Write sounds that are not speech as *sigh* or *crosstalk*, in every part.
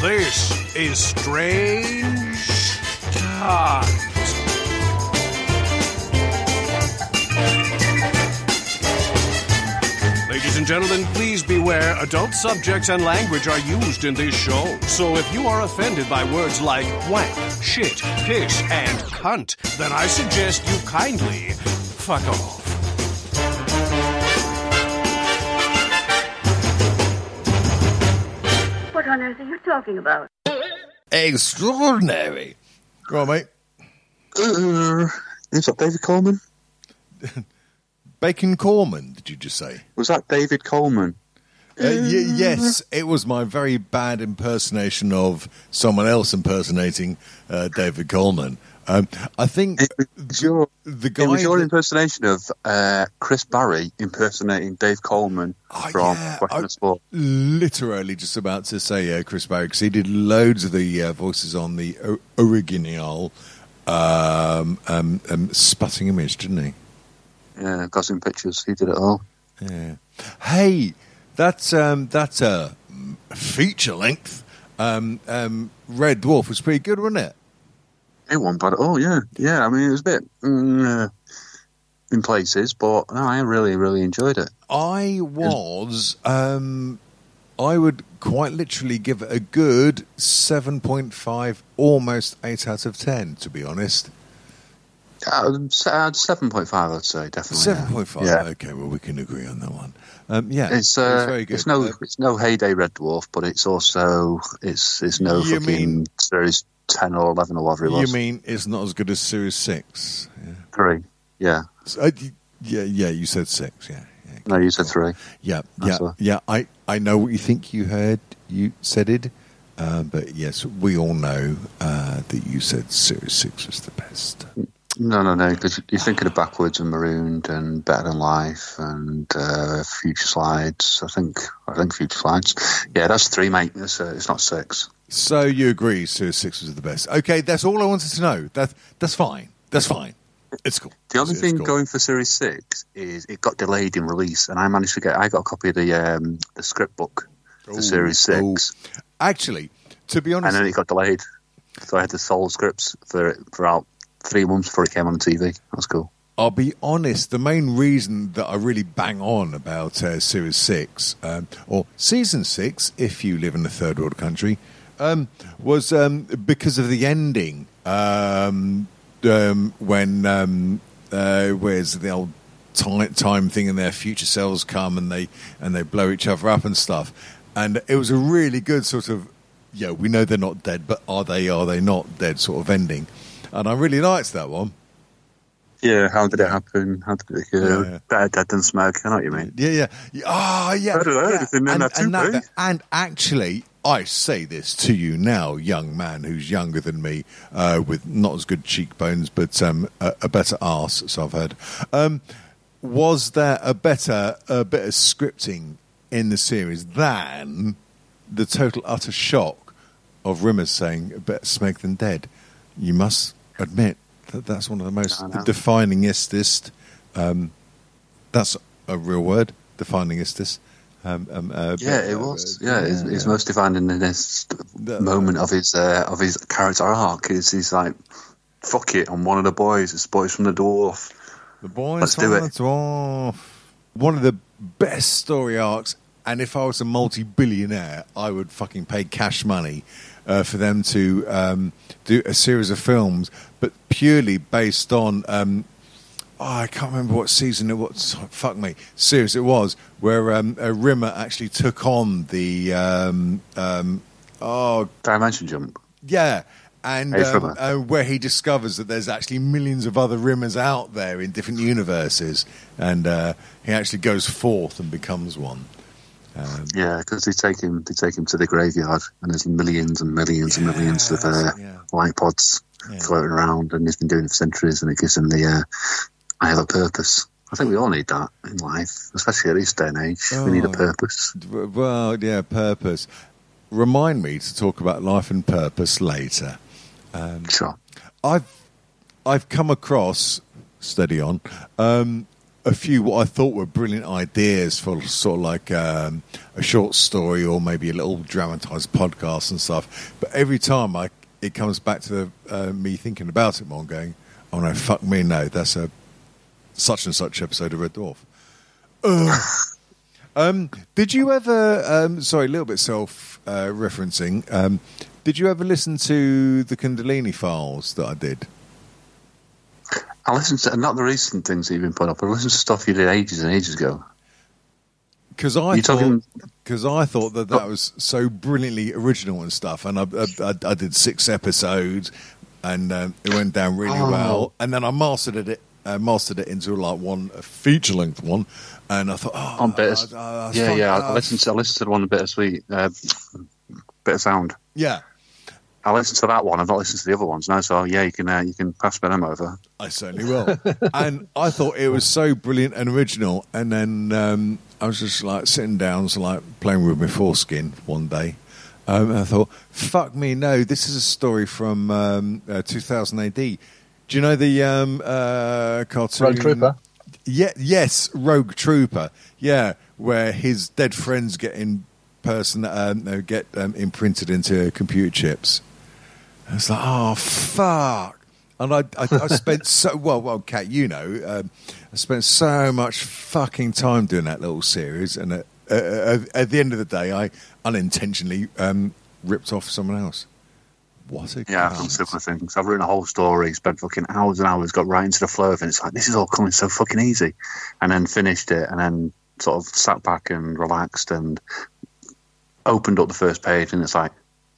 This is Strange gentlemen, please beware adult subjects and language are used in this show. So if you are offended by words like wank, shit, piss, and cunt, then I suggest you kindly fuck off. What on earth are you talking about? Extraordinary. Go on, mate. Uh, is that David Coleman? *laughs* Bacon Corman, did you just say? Was that David Coleman? Uh, y- yes, it was my very bad impersonation of someone else impersonating uh, David Coleman. Um, I think It was your, the guy. it was your that- impersonation of uh, Chris Barrie impersonating Dave Coleman Oh, from yeah, Question I- of Sport. literally just about to say uh, Chris Barrie because he did loads of the uh, voices on the original um, um, um, Spitting Image, didn't he? Yeah, got some pictures. He did it all. Yeah. Hey, that's um, that's a feature length. Um, um, Red Dwarf was pretty good, wasn't it? It wasn't bad at all, yeah. Yeah, I mean, it was a bit mm, uh, in places, but no, I really, really enjoyed it. I was. Um, I would quite literally give it a good seven point five, almost eight out of ten. To be honest, Uh, uh, 7.5, I'd say, definitely. seven point five. Yeah. Okay, well we can agree on that one. Um, yeah, It's uh, very good. it's no Uh, it's no heyday Red Dwarf, but it's also it's it's no fucking mean- series ten or eleven or whatever it was. you mean it's not as good as Series Six? Yeah, three? Yeah, So, uh, yeah, yeah. You said six. Yeah, yeah. no, you said three. Yeah, yeah, yeah. I, I know what you think you heard. You said it, uh, but yes, we all know uh, that you said Series Six was the best. No, no, no, because you're thinking of backwards and marooned and better than life and uh, future slides. I think I think future slides. Yeah, that's three, mate. It's, uh, it's not six. So you agree Series Six was the best? Okay, that's all I wanted to know. That that's fine. That's fine. It's cool. The only It's thing cool. going for Series Six is it got delayed in release, and I managed to get. I got a copy of the um, the script book for Ooh, Series Six, ooh. Actually, to be honest. and then it got delayed. So I had to solve scripts for it for about three months before it came on TV. That's cool. I'll be honest. The main reason that I really bang on about uh, Series Six um, or Season Six, if you live in a third world country, um, was um, because of the ending. Um, um, when um, uh, where's the old time, time thing, and their future selves come and they and they blow each other up and stuff, and it was a really good sort of yeah. We know they're not dead, but are they? Are they not dead? Sort of ending, and I really liked that one. Yeah, how did it happen? How did it go? Yeah. Better dead than smeg. I know what you mean. Yeah, yeah. yeah. Oh, yeah. I don't know, yeah. and, now too, and, that- and actually, I say this to you now, young man who's younger than me, uh, with not as good cheekbones, but um, a, a better arse, so I've heard. Um, was there a better a bit of scripting in the series than the total utter shock of Rimmers saying better smeg than dead? You must admit that that's one of the most definingistest um, that's a real word, definingistest. Um, um, uh, Yeah, but, it uh, was. Yeah, his, his yeah. most defining in this The- moment of his uh, of his character arc is he's like, "Fuck it, I'm one of the boys. It's boys from the dwarf." The boys Let's from do the it. dwarf. One of the best story arcs, and if I was a multi-billionaire, I would fucking pay cash money uh, for them to um, do a series of films, but purely based on. Um, oh, I can't remember what season it was. *laughs* Fuck me, serious it was where um, uh, Rimmer actually took on the. Um, um, oh Dimension jump. yeah, and um, uh, where he discovers that there's actually millions of other Rimmers out there in different universes, and uh, he actually goes forth and becomes one. Um, Yeah, because they take him they take him to the graveyard, and there's millions and millions and millions of uh, yeah. light pods Yeah. floating around, and he's been doing it for centuries, and it gives him the uh, I have a purpose. I think we all need that in life, especially at this day and age. we need a Oh. purpose. well, yeah, purpose. remind me to talk about life and purpose later. Sure. I've I've come across steady on um, a few what I thought were brilliant ideas for sort of like um, a short story or maybe a little dramatized podcast and stuff. But every time I it comes back to the, uh, me thinking about it more and going, oh no, fuck me, no, that's a such and such episode of Red Dwarf. Um, did you ever? Um, sorry, a little bit self uh, referencing. Um, did you ever listen to the Kundalini files that I did? I listened to not the recent things that you've been putting up, I listened to stuff you did ages and ages ago. Because I You thought, because I thought that that was so brilliantly original and stuff, and I, I, I, I did six episodes, and um, it went down really Oh. well, and then I mastered it, uh, mastered it into like one a feature length one, and I thought, oh, On Bitters. uh, uh, yeah, yeah. I listened to I listened to the one on Bittersweet, uh, Bit of Sound. yeah. I listened to that one. I've not listened to the other ones. No, so yeah, you can uh, you can pass me them over. I certainly will. and I thought it was so brilliant and original. And then um, I was just like sitting down, so like playing with my foreskin one day. Um, and I thought, fuck me, no, this is a story from um, uh, 2000 AD. Do you know the um, uh, cartoon? Rogue Trooper. Yeah, yes, Rogue Trooper. Yeah, where his dead friends get in person um, get um, imprinted into computer chips. And it's like, oh fuck! And I, I, I spent so well, well, Kat, you know, um, I spent so much fucking time doing that little series, and at, uh, at the end of the day, I unintentionally um, ripped off someone else. What a Yeah, I've done similar things. I've written a whole story, spent fucking hours and hours, got right into the flow of it. It's like this is all coming so fucking easy, and then finished it, and then sort of sat back and relaxed and opened up the first page, and it's like,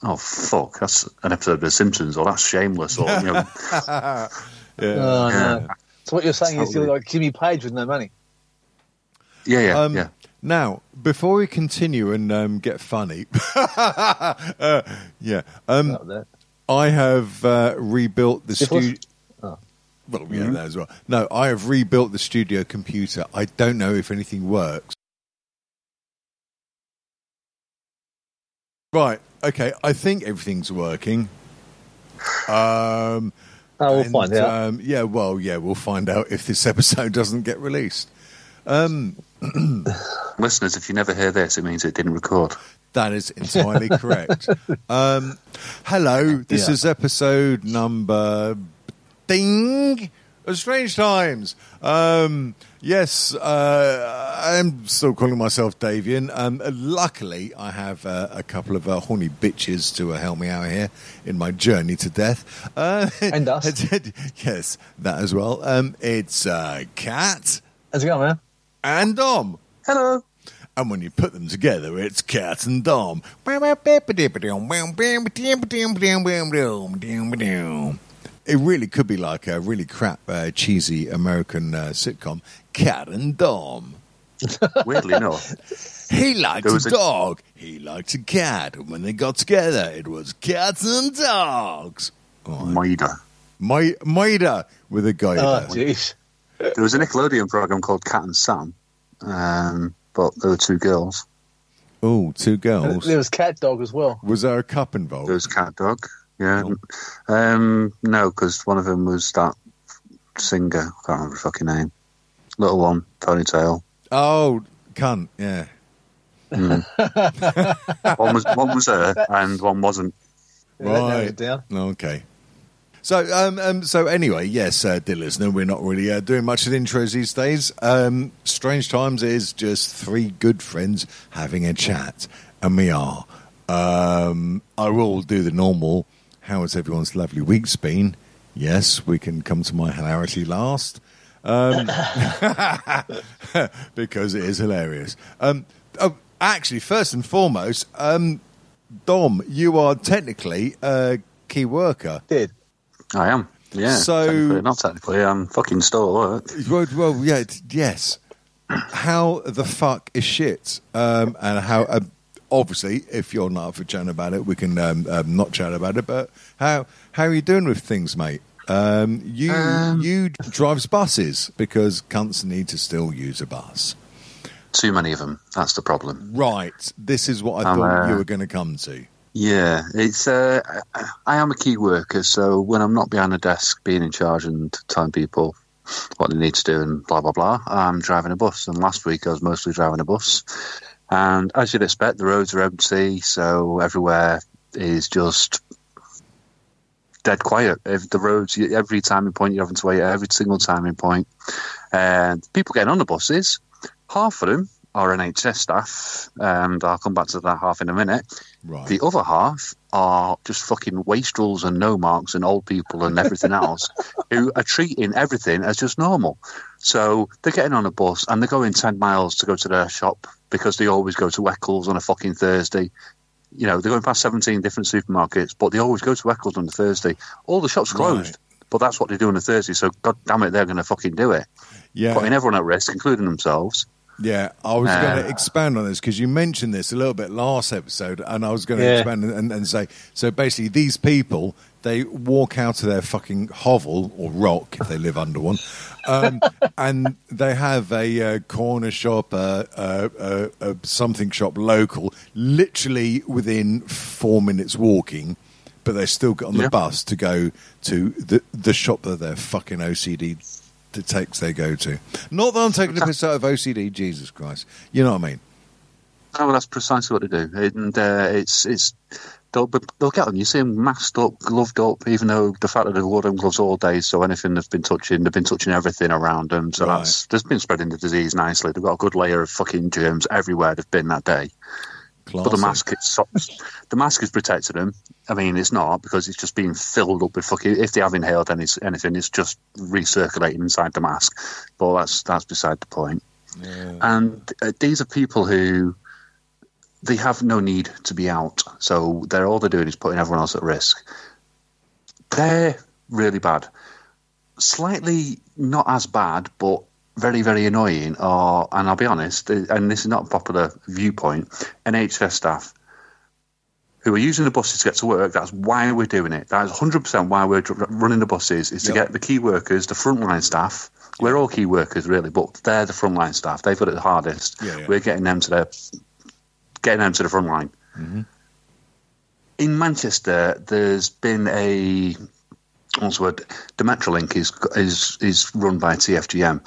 oh fuck, that's an episode of The Simpsons, or that's Shameless, or you know, *laughs* Yeah. Oh, Yeah. no. So what you're saying is you're like Jimmy Page with no money. yeah, yeah, Um, yeah. Now, before we continue and um, get funny, *laughs* uh, yeah, um, I have uh, rebuilt the studio. Oh. Well, yeah, that as well. No, I have rebuilt the studio computer. I don't know if anything works. Right. Okay. I think everything's working. Um, Oh, we'll and, find out. Um, yeah. Well, yeah, we'll find out if this *laughs* episode doesn't get released. Um, *coughs* Listeners, if you never hear this, it means it didn't record. That is entirely correct. *laughs* Um, hello, this Yeah. is episode number ding of Strange Times. Um, yes, uh, I'm still calling myself Davian. Um, luckily, I have uh, a couple of uh, horny bitches to uh, help me out here in my journey to death. Uh, And us. *laughs* yes, that as well. Um, it's uh, Cat How's it going, man? and Dom. Hello. And when you put them together, it's Cat and Dom. It really could be like a really crap, uh, cheesy American uh, sitcom, Cat and Dom. *laughs* Weirdly enough, He liked a was a- dog. He liked a cat. And when they got together, it was cats and dogs. Oh, Maida. my Maida with a guy. Oh, guy. jeez. There was a Nickelodeon program called Cat and Sam, um, but there were two girls. oh, two girls. There was Cat Dog as well. Was there a cup involved? There was Cat Dog. Yeah. Um, no, because one of them was that singer. I can't remember the fucking name. Little one, ponytail. Oh, cunt, yeah. *laughs* One was one was her, and one wasn't. Yeah, that narrows Right. Okay. So, um, um, so anyway, yes, uh, dear listener, we're not really uh, doing much of intros these days. Um, Strange Times is just three good friends having a chat, and we are. Um, I will do the normal. How has everyone's lovely week's been? Yes, we can come to my hilarity last. Um, *laughs* because it is hilarious. Um, oh, actually, first and foremost, um, Dom, you are technically a key worker. Did. I am. Yeah. So- technically, not technically. I'm fucking still at work. Well, well yeah, yes. How the fuck is shit? Um, and how, um, obviously, if you're not up for chatting about it, we can um, um, not chat about it. But how how are you doing with things, mate? Um, you Um, you drives buses because cunts need to still use a bus. Too many of them. That's the problem. Right. This is what I thought uh, you were going to come to. Yeah, it's. Uh, I am a key worker, so when I'm not behind a desk being in charge and telling people what they need to do and blah blah blah, I'm driving a bus. And last week I was mostly driving a bus, and as you'd expect, the roads are empty, so everywhere is just dead quiet. If the roads, every timing point you're having to wait, at every single timing point, and people getting on the buses, half of them are NHS staff, and I'll come back to that half in a minute. Right. The other half are just fucking wastrels and no marks and old people and everything *laughs* else who are treating everything as just normal. So they're getting on a bus and they're going 10 miles to go to their shop because they always go to Eccles on a fucking Thursday. You know, they're going past 17 different supermarkets, but they always go to Eccles on a Thursday. All the shops closed, Right. but that's what they do on a Thursday. So, god damn it, they're going to fucking do it. yeah. Putting everyone at risk, including themselves. Yeah, I was Uh, going to expand on this because you mentioned this a little bit last episode, and I was going to Yeah. expand and, and say so. Basically, these people they walk out of their fucking hovel or rock if they live under one, um, *laughs* and they have a uh, corner shop, uh, uh, uh, uh, something shop local, literally within four minutes walking. But they still get on the Yeah. bus to go to the the shop that their fucking OCD takes they go to. Not that I'm taking the piss out of OCD, Jesus Christ. You know what I mean? Oh, well, that's precisely what they do, and uh, it's it's they'll, but get them. You see them masked up, gloved up, even though the fact that they've worn them gloves all day, so anything they've been touching, they've been touching everything around them. So Right. that's that's been spreading the disease nicely. They've got a good layer of fucking germs everywhere they've been that day. But the mask, is, the mask has protected them. I mean, it's not because it's just being filled up with fucking. If they have inhaled any, anything, it's just recirculating inside the mask. But that's that's beside the point. And uh, these are people who they have no need to be out. So they're all they're doing is putting everyone else at risk. They're really bad. Slightly not as bad, but very very annoying. Are and I'll be honest, and this is not a popular viewpoint. NHS staff who are using the buses to get to work. That's why we're doing it. That is 100% why we're running the buses, is to Yep. get the key workers, the frontline staff. We're all key workers, really, but they're the frontline staff. They've got it the hardest. Yeah, yeah. We're getting them to their, getting them to the front line. Mm-hmm. In Manchester, there's been a what's the word? The Metrolink is is is run by TFGM.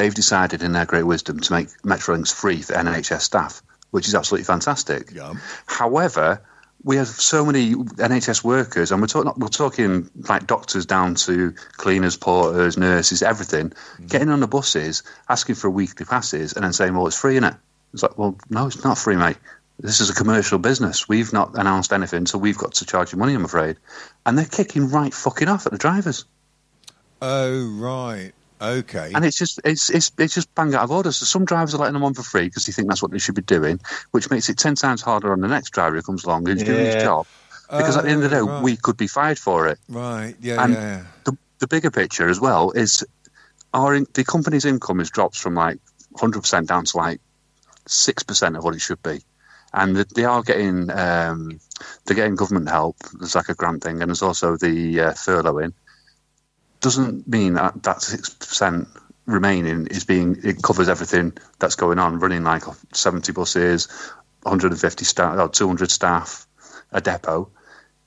They've decided, in their great wisdom, to make Metrolinks free for NHS staff, which is absolutely fantastic. Yeah. However, we have so many NHS workers, and we're talking we're talking like doctors down to cleaners, porters, nurses, everything, mm-hmm. getting on the buses, asking for weekly passes, and then saying, "Well, it's free, innit?" It's like, "Well, no, it's not free, mate. This is a commercial business. We've not announced anything, so we've got to charge you money. I'm afraid." And they're kicking right fucking off at the drivers, Oh, right. Okay. and it's just it's it's it's just bang out of order. So some drivers are letting them on for free because they think that's what they should be doing, which makes it ten times harder on the next driver who comes along who's doing his job. Because at the end of the day, Oh, right. we could be fired for it. Right. Yeah, And yeah. the, the bigger picture as well is our in, the company's income has dropped from like 100% down to like 6% of what it should be. And they are getting um, they're getting government help. There's like a grant thing, and there's also the uh, furloughing. Doesn't mean that that six percent remaining is being it covers everything that's going on. Running like 70 buses, 150 staff, or 200 staff, a depot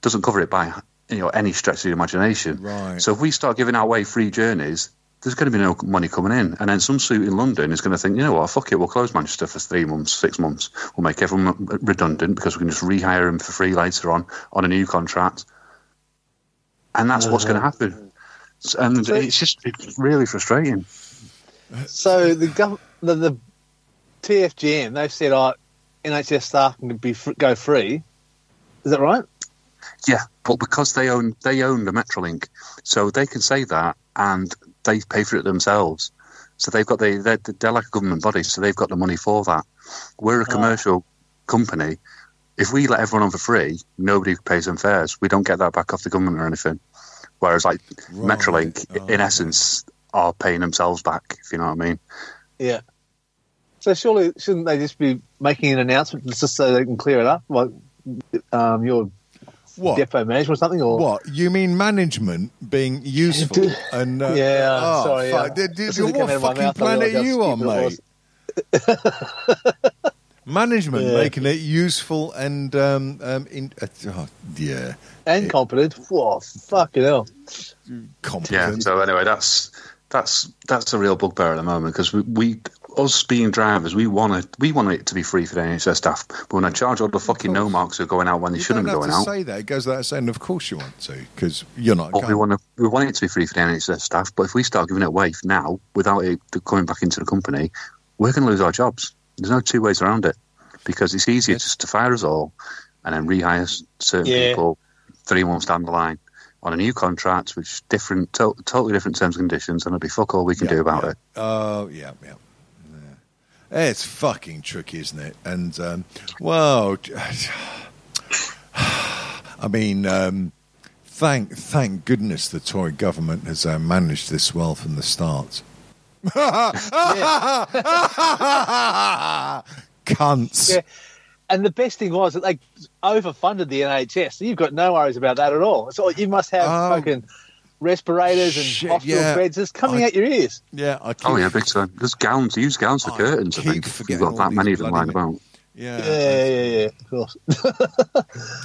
doesn't cover it by you know any stretch of the imagination. Right. So if we start giving away free journeys, there's going to be no money coming in, and then some suit in London is going to think, you know what, fuck it, we'll close Manchester for three months, six months. We'll make everyone redundant because we can just rehire them for free later on on a new contract, and that's what's going to uh-huh. happen. S- And So- it's just it's really frustrating. So the, gov- the the TFGM they've said, "Oh, NHS staff can be fr- go free." Is that right? Yeah, but because they own they own the Metrolink, so they can say that and they pay for it themselves. So they've got the they're, they're like a government body, so they've got the money for that. We're a commercial company. If we let everyone on for free, nobody pays them fares. We don't get that back off the government or anything. Whereas like Right. Metrolink, Oh. in essence, are paying themselves back. If you know what I mean. Yeah. So surely shouldn't they just be making an announcement just so they can clear it up, like um, your What? depot management or something? Or What you mean management being useful *laughs* and uh, Yeah, oh, sorry. fuck. yeah. Did- did- what coming out of my fucking planet realise are you on, mate? *laughs* *laughs* was. Management Yeah. making it useful and um, um, in, uh, oh, yeah, and competent. Whoa, fucking hell. Yeah. So anyway, that's that's that's a real bugbear at the moment because we, we us being drivers, we want to we want it to be free for the NHS staff, but when I charge all the fucking no marks who are going out when they you shouldn't be going to out. say that. It goes without saying. Of course you want to, because you're not. But we want to, we want it to be free for the NHS staff. But if we start giving it away now without it coming back into the company, we're going to lose our jobs. There's no two ways around it because it's easier just to fire us all and then rehire certain Yeah. people three months down the line on a new contract, which different, to- totally different terms and conditions, and it'll be fuck all we can Yeah, do about yeah. it. Oh, yeah, yeah. yeah. It's fucking tricky, isn't it? And, um, well, *sighs* I mean, um, thank thank goodness the Tory government has uh, managed this well from the start. *laughs* Cunts. Yeah. And the best thing was that they overfunded the NHS, so you've got no worries about that at all. So you must have Oh. fucking respirators and Shit, hospital yeah. beds just coming I- out your ears. Yeah, I keep, Oh yeah, big time. There's gowns, use gowns for I curtains. I think you've got that many of them lying about. Yeah. Yeah, yeah, yeah, yeah, of course.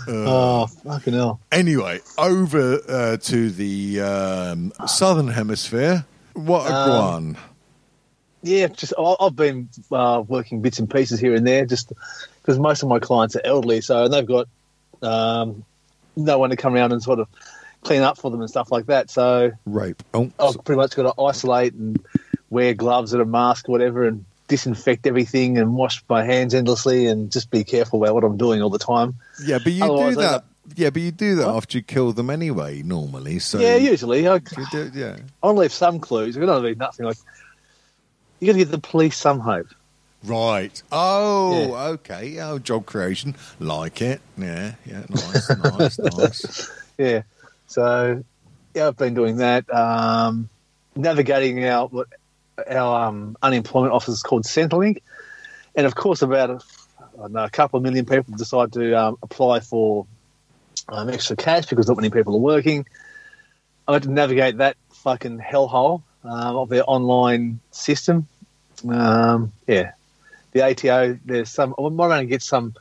*laughs* oh, fucking hell. Anyway, over uh, to the um, southern hemisphere. What a Um, guan. Yeah, just I've been uh, working bits and pieces here and there, just because most of my clients are elderly, so and they've got um, no one to come around and sort of clean up for them and stuff like that. So Rape. Oh, I've pretty much got to isolate and wear gloves and a mask or whatever, and disinfect everything and wash my hands endlessly and just be careful about what I'm doing all the time. yeah, but you Otherwise, do that. Yeah, but you do that What? after you kill them anyway, normally. So yeah, usually I, do, yeah. I leave some clues. I don't leave nothing. Like you got to give the police some hope. Right. Oh, Yeah. okay. Oh, job creation. Like it. Yeah, yeah. Nice, nice, *laughs* nice. Yeah. So yeah, I've been doing that. Um, navigating our what our um, unemployment office is called Centrelink, and of course, about a, I don't know, a couple of million people decide to um, apply for um, extra cash because not many people are working. I had to navigate that fucking hellhole um, of their online system. Um, yeah, the ATO. There's some. I might only get some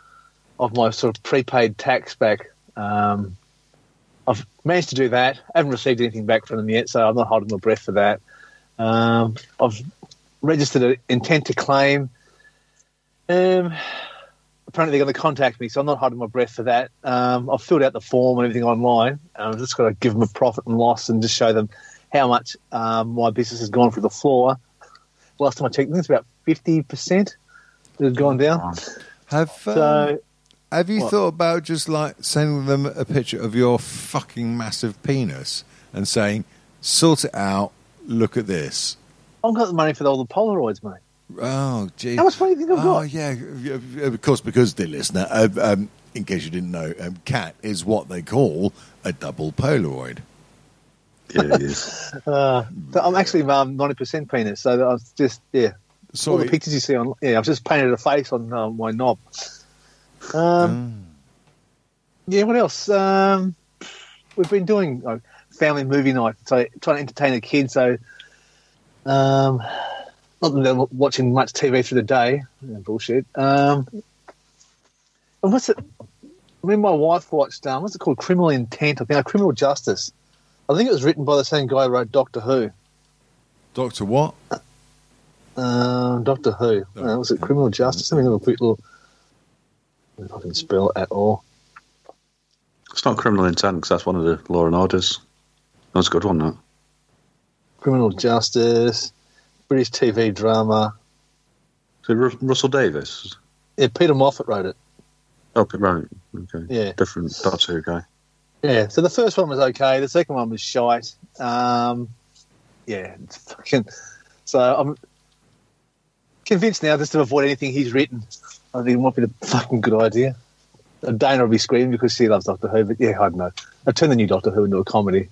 of my sort of prepaid tax back. Um, I've managed to do that. I haven't received anything back from them yet, so I'm not holding my breath for that. Um, I've registered an intent to claim. Um, apparently, they're going to contact me, so I'm not holding my breath for that. Um, I've filled out the form and everything online. I'm just going to give them a profit and loss and just show them how much um, my business has gone through the floor. Last time I checked, I think it's about 50% that has gone down. Have um, So, Have you What? thought about just like sending them a picture of your fucking massive penis and saying, "Sort it out. Look at this." I've got the money for all the Polaroids, mate. Oh, gee. How much money do you think I've Oh, got? yeah. yeah, Of course, because dear listener, uh, um, in case you didn't know, um, cat is what they call a double Polaroid. Yeah, it is. *laughs* Uh, so I'm actually um, 90% penis, so I was just, yeah. All Sorry. the pictures you see on, yeah, I've just painted a face on uh, my knob. Um, Yeah, what else? Um, we've been doing like, family movie night, so trying to entertain the kids. So, um, not that they're watching much TV through the day. Yeah, bullshit. Um, and what's it? I mean, my wife watched. Um, what's it called? Criminal Intent. I think. Uh, Criminal Justice. I think it was written by the same guy who wrote Doctor Who. Doctor what? Um, Doctor Who. Oh. Uh, was it Criminal Justice? Let me have a quick look. If I can spell it at all. It's not criminal intent because that's one of the law and orders. That's a good one, that. Criminal Justice, British TV drama. So Ru- Russell Davies. Yeah, Peter Moffat wrote it. Oh, right. Okay. Yeah. Different Doctor Who guy. Yeah, so the first one was okay. The second one was shite. Um, yeah, it's fucking. So I'm convinced now just to avoid anything he's written. I think it might be the fucking good idea. Dana will be screaming because she loves Doctor Who, but yeah, I don't know. I turned the new Doctor Who into a comedy.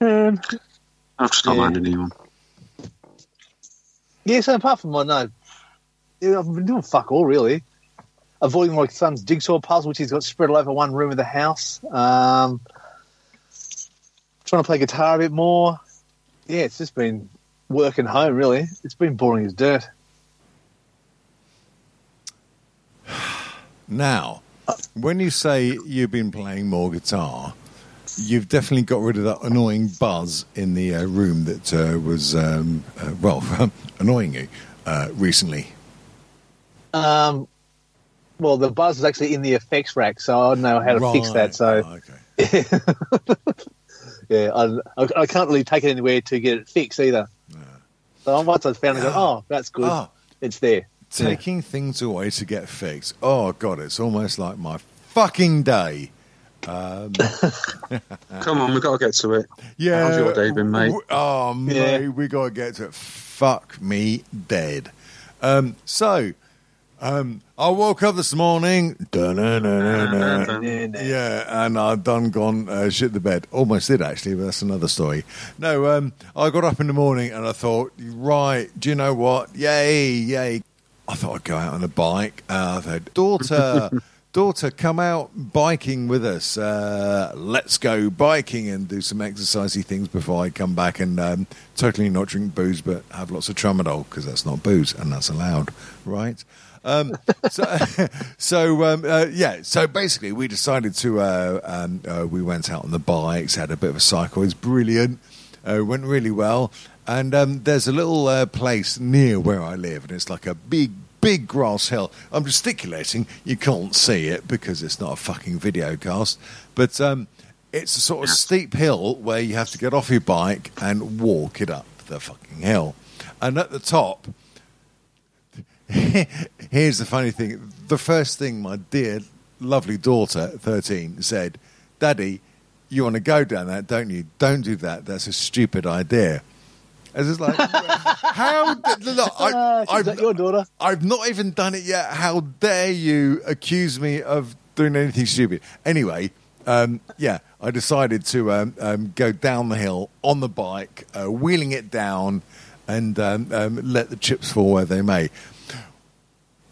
Um, I've just not Yeah. minded anyone. yeah, so apart from my no, yeah, I've been doing fuck all really. Avoiding my son's jigsaw puzzle, which he's got spread all over one room of the house. Um, trying to play guitar a bit more. Yeah, it's just been work and home. Really, it's been boring as dirt. *sighs* Now, when you say you've been playing more guitar, you've definitely got rid of that annoying buzz in the uh, room that uh, was, um, uh, well, *laughs* annoying you uh, recently. Um, well, the buzz is actually in the effects rack, so I don't know how to fix that. So, Oh, okay. *laughs* yeah, I, I, I can't really take it anywhere to get it fixed either. So once I found it, I go, oh, that's good. Oh. It's there. Taking things away to get fixed. Oh, God, it's almost like my fucking day. Um, *laughs* Come on, we've got to get to it. yeah. How's your day been, mate? w- Oh, mate, we got to get to it. Fuck me dead. Um, so, um, I woke up this morning. Yeah, and I'd done gone uh, shit the bed. Almost did actually, but that's another story. No, um, I got up in the morning and I thought, right, do you know what? Yay, yay! I thought I'd go out on a bike. Uh, I thought, daughter, *laughs* daughter, come out biking with us. Uh, let's go biking and do some exercisey things before I come back and um, totally not drink booze, but have lots of tramadol because that's not booze and that's allowed, right? Um, so, *laughs* so um, uh, yeah. So basically, we decided to. Uh, um, uh, we went out on the bikes, had a bit of a cycle. It's brilliant. Uh, went really well. And um, there's a little uh, place near where I live, and it's like a big, big grass hill. I'm gesticulating. You can't see it because it's not a fucking video cast. But um, it's a sort of steep hill where you have to get off your bike and walk it up the fucking hill. And at the top, *laughs* Here's the funny thing. The first thing my dear, lovely daughter, 13, said, Daddy, you want to go down that, don't you? Don't do that. That's a stupid idea. I was just like, *laughs* how? did- Look, I, Ah, I've, not your daughter. I've not even done it yet. How dare you accuse me of doing anything stupid? Anyway, um, yeah, I decided to um, um, go down the hill on the bike, uh, wheeling it down, and um, um, let the chips fall where they may.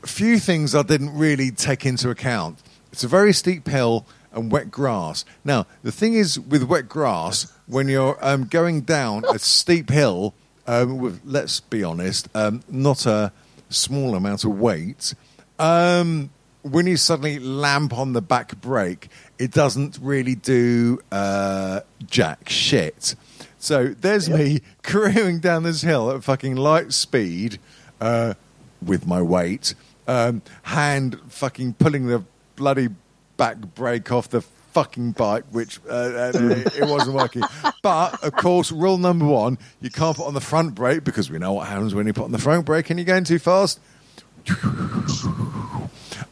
Few things I didn't really take into account. It's a very steep hill and wet grass. Now, the thing is with wet grass, when you're um, going down a steep hill, um, with, let's be honest, um, not a small amount of weight, um, when you suddenly lamp on the back brake, it doesn't really do uh, jack shit. So there's me *laughs* careering down this hill at fucking light speed uh, with my weight, um, hand fucking pulling the bloody back brake off the fucking bike, which uh, uh, it, it wasn't working. *laughs* But of course, rule number one: you can't put on the front brake because we know what happens when you put on the front brake and you're going too fast. *laughs*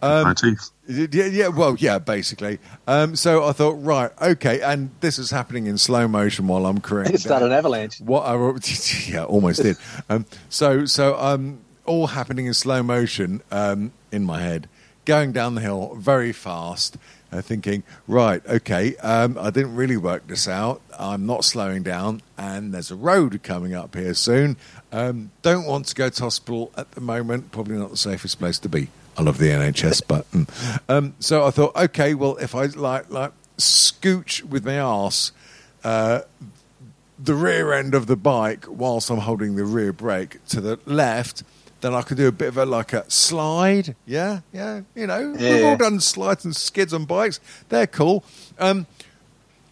My teeth. Yeah, yeah, well, yeah, basically. Um, so I thought, right, okay, and this is happening in slow motion while I'm correct. It's started an avalanche. What I *laughs* yeah, almost did. Um, so so um, all happening in slow motion um, in my head, going down the hill very fast, uh, thinking, right, okay, um, I didn't really work this out. I'm not slowing down, and there's a road coming up here soon. Um, don't want to go to hospital at the moment. Probably not the safest place to be. I love the NHS, *laughs* but um, so I thought, okay, well, if I like like scooch with my ass. Uh, the rear end of the bike whilst I'm holding the rear brake to the left, then I could do a bit of a like a slide. Yeah, yeah, you know, we've all done slides and skids on bikes. They're cool. Um,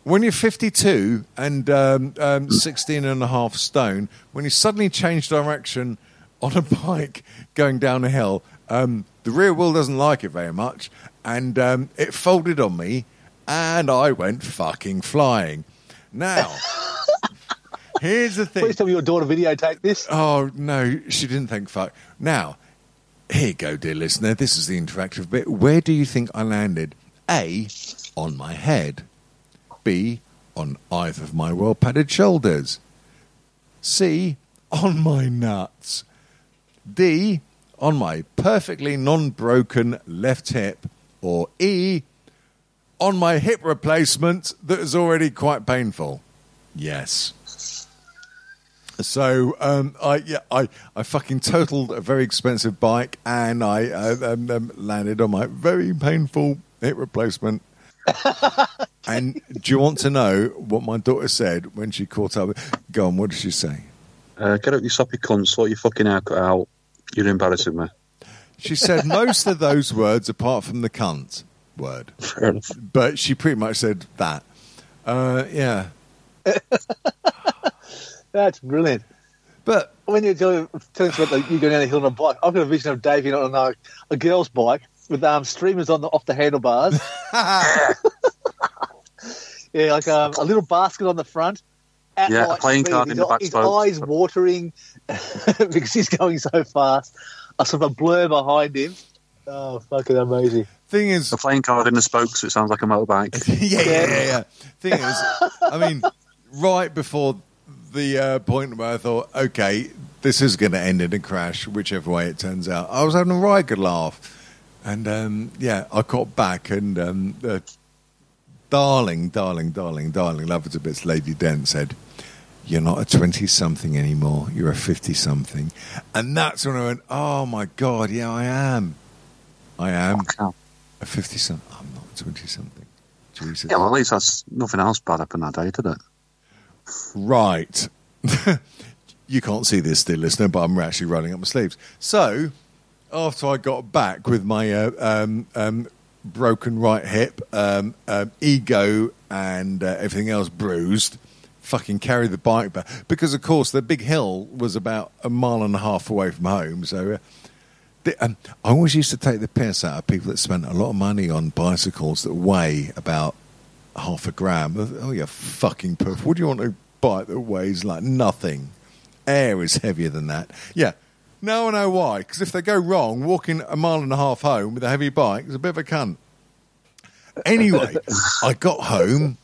when you're 52 and um, um, 16 and a half stone, when you suddenly change direction on a *laughs* bike going down a hill, um, the rear wheel doesn't like it very much, and um, it folded on me, and I went fucking flying. Now, *laughs* here's the thing. Please tell me your daughter videotaped this. Oh no, she didn't think fuck. Now, here you go, dear listener. This is the interactive bit. Where do you think I landed? A, on my head. B, on either of my well padded shoulders. C, on my nuts. D, on my perfectly non broken left hip. Or E, on my hip replacement that is already quite painful. Yes. So um, I yeah I, I fucking totaled a very expensive bike and I uh, um, um, landed on my very painful hip replacement. *laughs* and do you want to know what my daughter said when she caught up? Go on, what did she say? Uh, get out your soppy cunt, sort your fucking haircut out. You're embarrassing me. She said most of those words apart from the cunt word, Fair enough. but she pretty much said that. Uh, yeah, *laughs* That's brilliant. but When you're telling, telling us about the, you going down the hill on a bike, I've got a vision of Davey on a, a girl's bike with um, streamers on the off the handlebars. *laughs* *laughs* yeah, like um, a little basket on the front. At Yeah, a light playing speed. card his, in the back His spoke. eyes watering *laughs* because he's going so fast. A sort of a blur behind him. Oh, fucking amazing! thing is, A playing card in the spokes, it sounds like a motorbike. yeah, yeah, yeah, yeah. Thing is, I mean, right before the uh, point where I thought, okay, this is going to end in a crash, whichever way it turns out, I was having a right good laugh. And um, yeah, I got back and um, darling, darling, darling, darling, love it to bits, Lady Dent said, You're not a 20 something anymore, you're a 50 something. And that's when I went, Oh my God, yeah, I am. I am Yeah, a 50 something. I'm not 20 something. Jesus. well, at least that's nothing else bad happened that day, did it? Right. *laughs* you can't see this, dear listener, but I'm actually rolling up my sleeves. So, after I got back with my uh, um, um, broken right hip, um, um, ego, and uh, everything else bruised, fucking carried the bike back. Because, of course, the big hill was about a mile and a half away from home. So, uh, the, um, I always used to take the piss out of people that spent a lot of money on bicycles that weigh about half a gram. Oh, you fucking poof. What do you want to bike that weighs like nothing? Air is heavier than that. Yeah. Now I know why. Because if they go wrong, walking a mile and a half home with a heavy bike is a bit of a cunt. Anyway, I got home.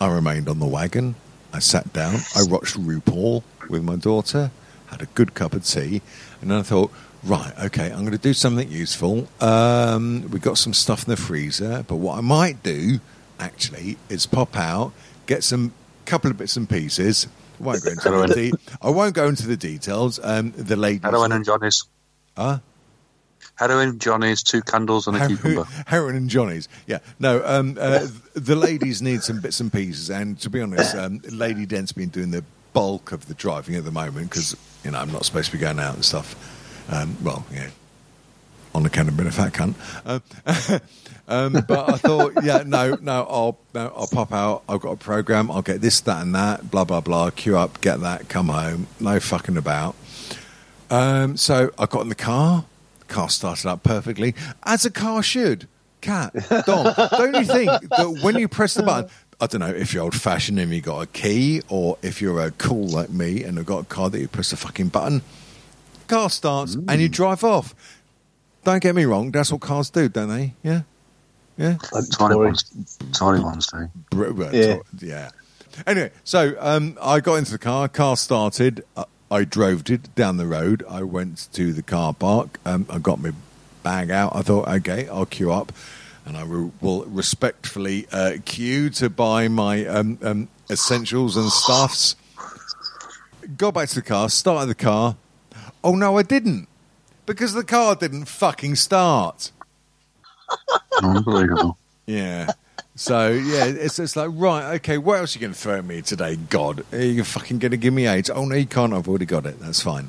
I remained on the wagon. I sat down. I watched RuPaul with my daughter. Had a good cup of tea, and then I thought, right, okay, I'm going to do something useful. Um, we got some stuff in the freezer, but what I might do actually is pop out, get some couple of bits and pieces. I won't go into the de- I won't go into the details. Um, the ladies, Heroin and Johnny's. Huh? Heroin, Johnny's, two candles and a cucumber. *laughs* Heroin and Johnny's. Yeah. No, um, uh, the ladies need some bits and pieces. And to be honest, um, Lady Dent's been doing the bulk of the driving at the moment because, you know, I'm not supposed to be going out and stuff. Um, well, yeah, on account of being a fat cunt. Um, *laughs* um, but I thought, yeah, no, no, I'll, no, I'll pop out. I've got a program. I'll get this, that, and that, blah, blah, blah. Queue up, get that, come home. No fucking about. Um, so I got in the car. Car started up perfectly, as a car should. Cat, Dom, don't you think that when you press the button, I don't know if you're old fashioned and you got a key, or if you're uh, cool like me and have got a car that you press the fucking button, car starts and you drive off. Don't get me wrong, that's what cars do, don't they? Yeah, yeah. Tiny ones. Tiny ones, do. Br- br- Yeah. yeah. Anyway, so um, I got into the car. Car started. Uh, I drove it down the road. I went to the car park. Um, I got my bag out. I thought, okay, I'll queue up, and I will, will respectfully uh, queue to buy my um, um, essentials and stuffs. Got back to the car. Started the car. Oh no, I didn't, because the car didn't fucking start. Unbelievable. Yeah. So yeah, it's it's like right, okay. What else are you going to throw at me today, God? Are you fucking going to give me AIDS? Oh no, you can't. I've already got it. That's fine.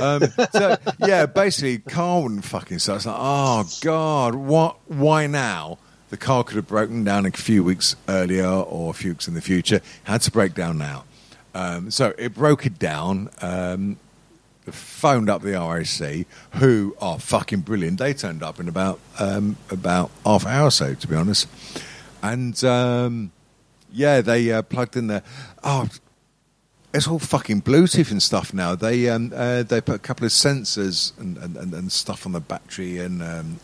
Um, so yeah, basically, car wouldn't fucking start. It's like, oh God, what? Why now? The car could have broken down a few weeks earlier or a few weeks in the future. Had to break down now. Um, so it broke it down. Um, phoned up the RAC, who are fucking brilliant. They turned up in about um, about half an hour or so, to be honest. And um, yeah, they uh, plugged in there. oh, it's all fucking Bluetooth and stuff now. They um, uh, they put a couple of sensors and, and, and, and stuff on the battery and um,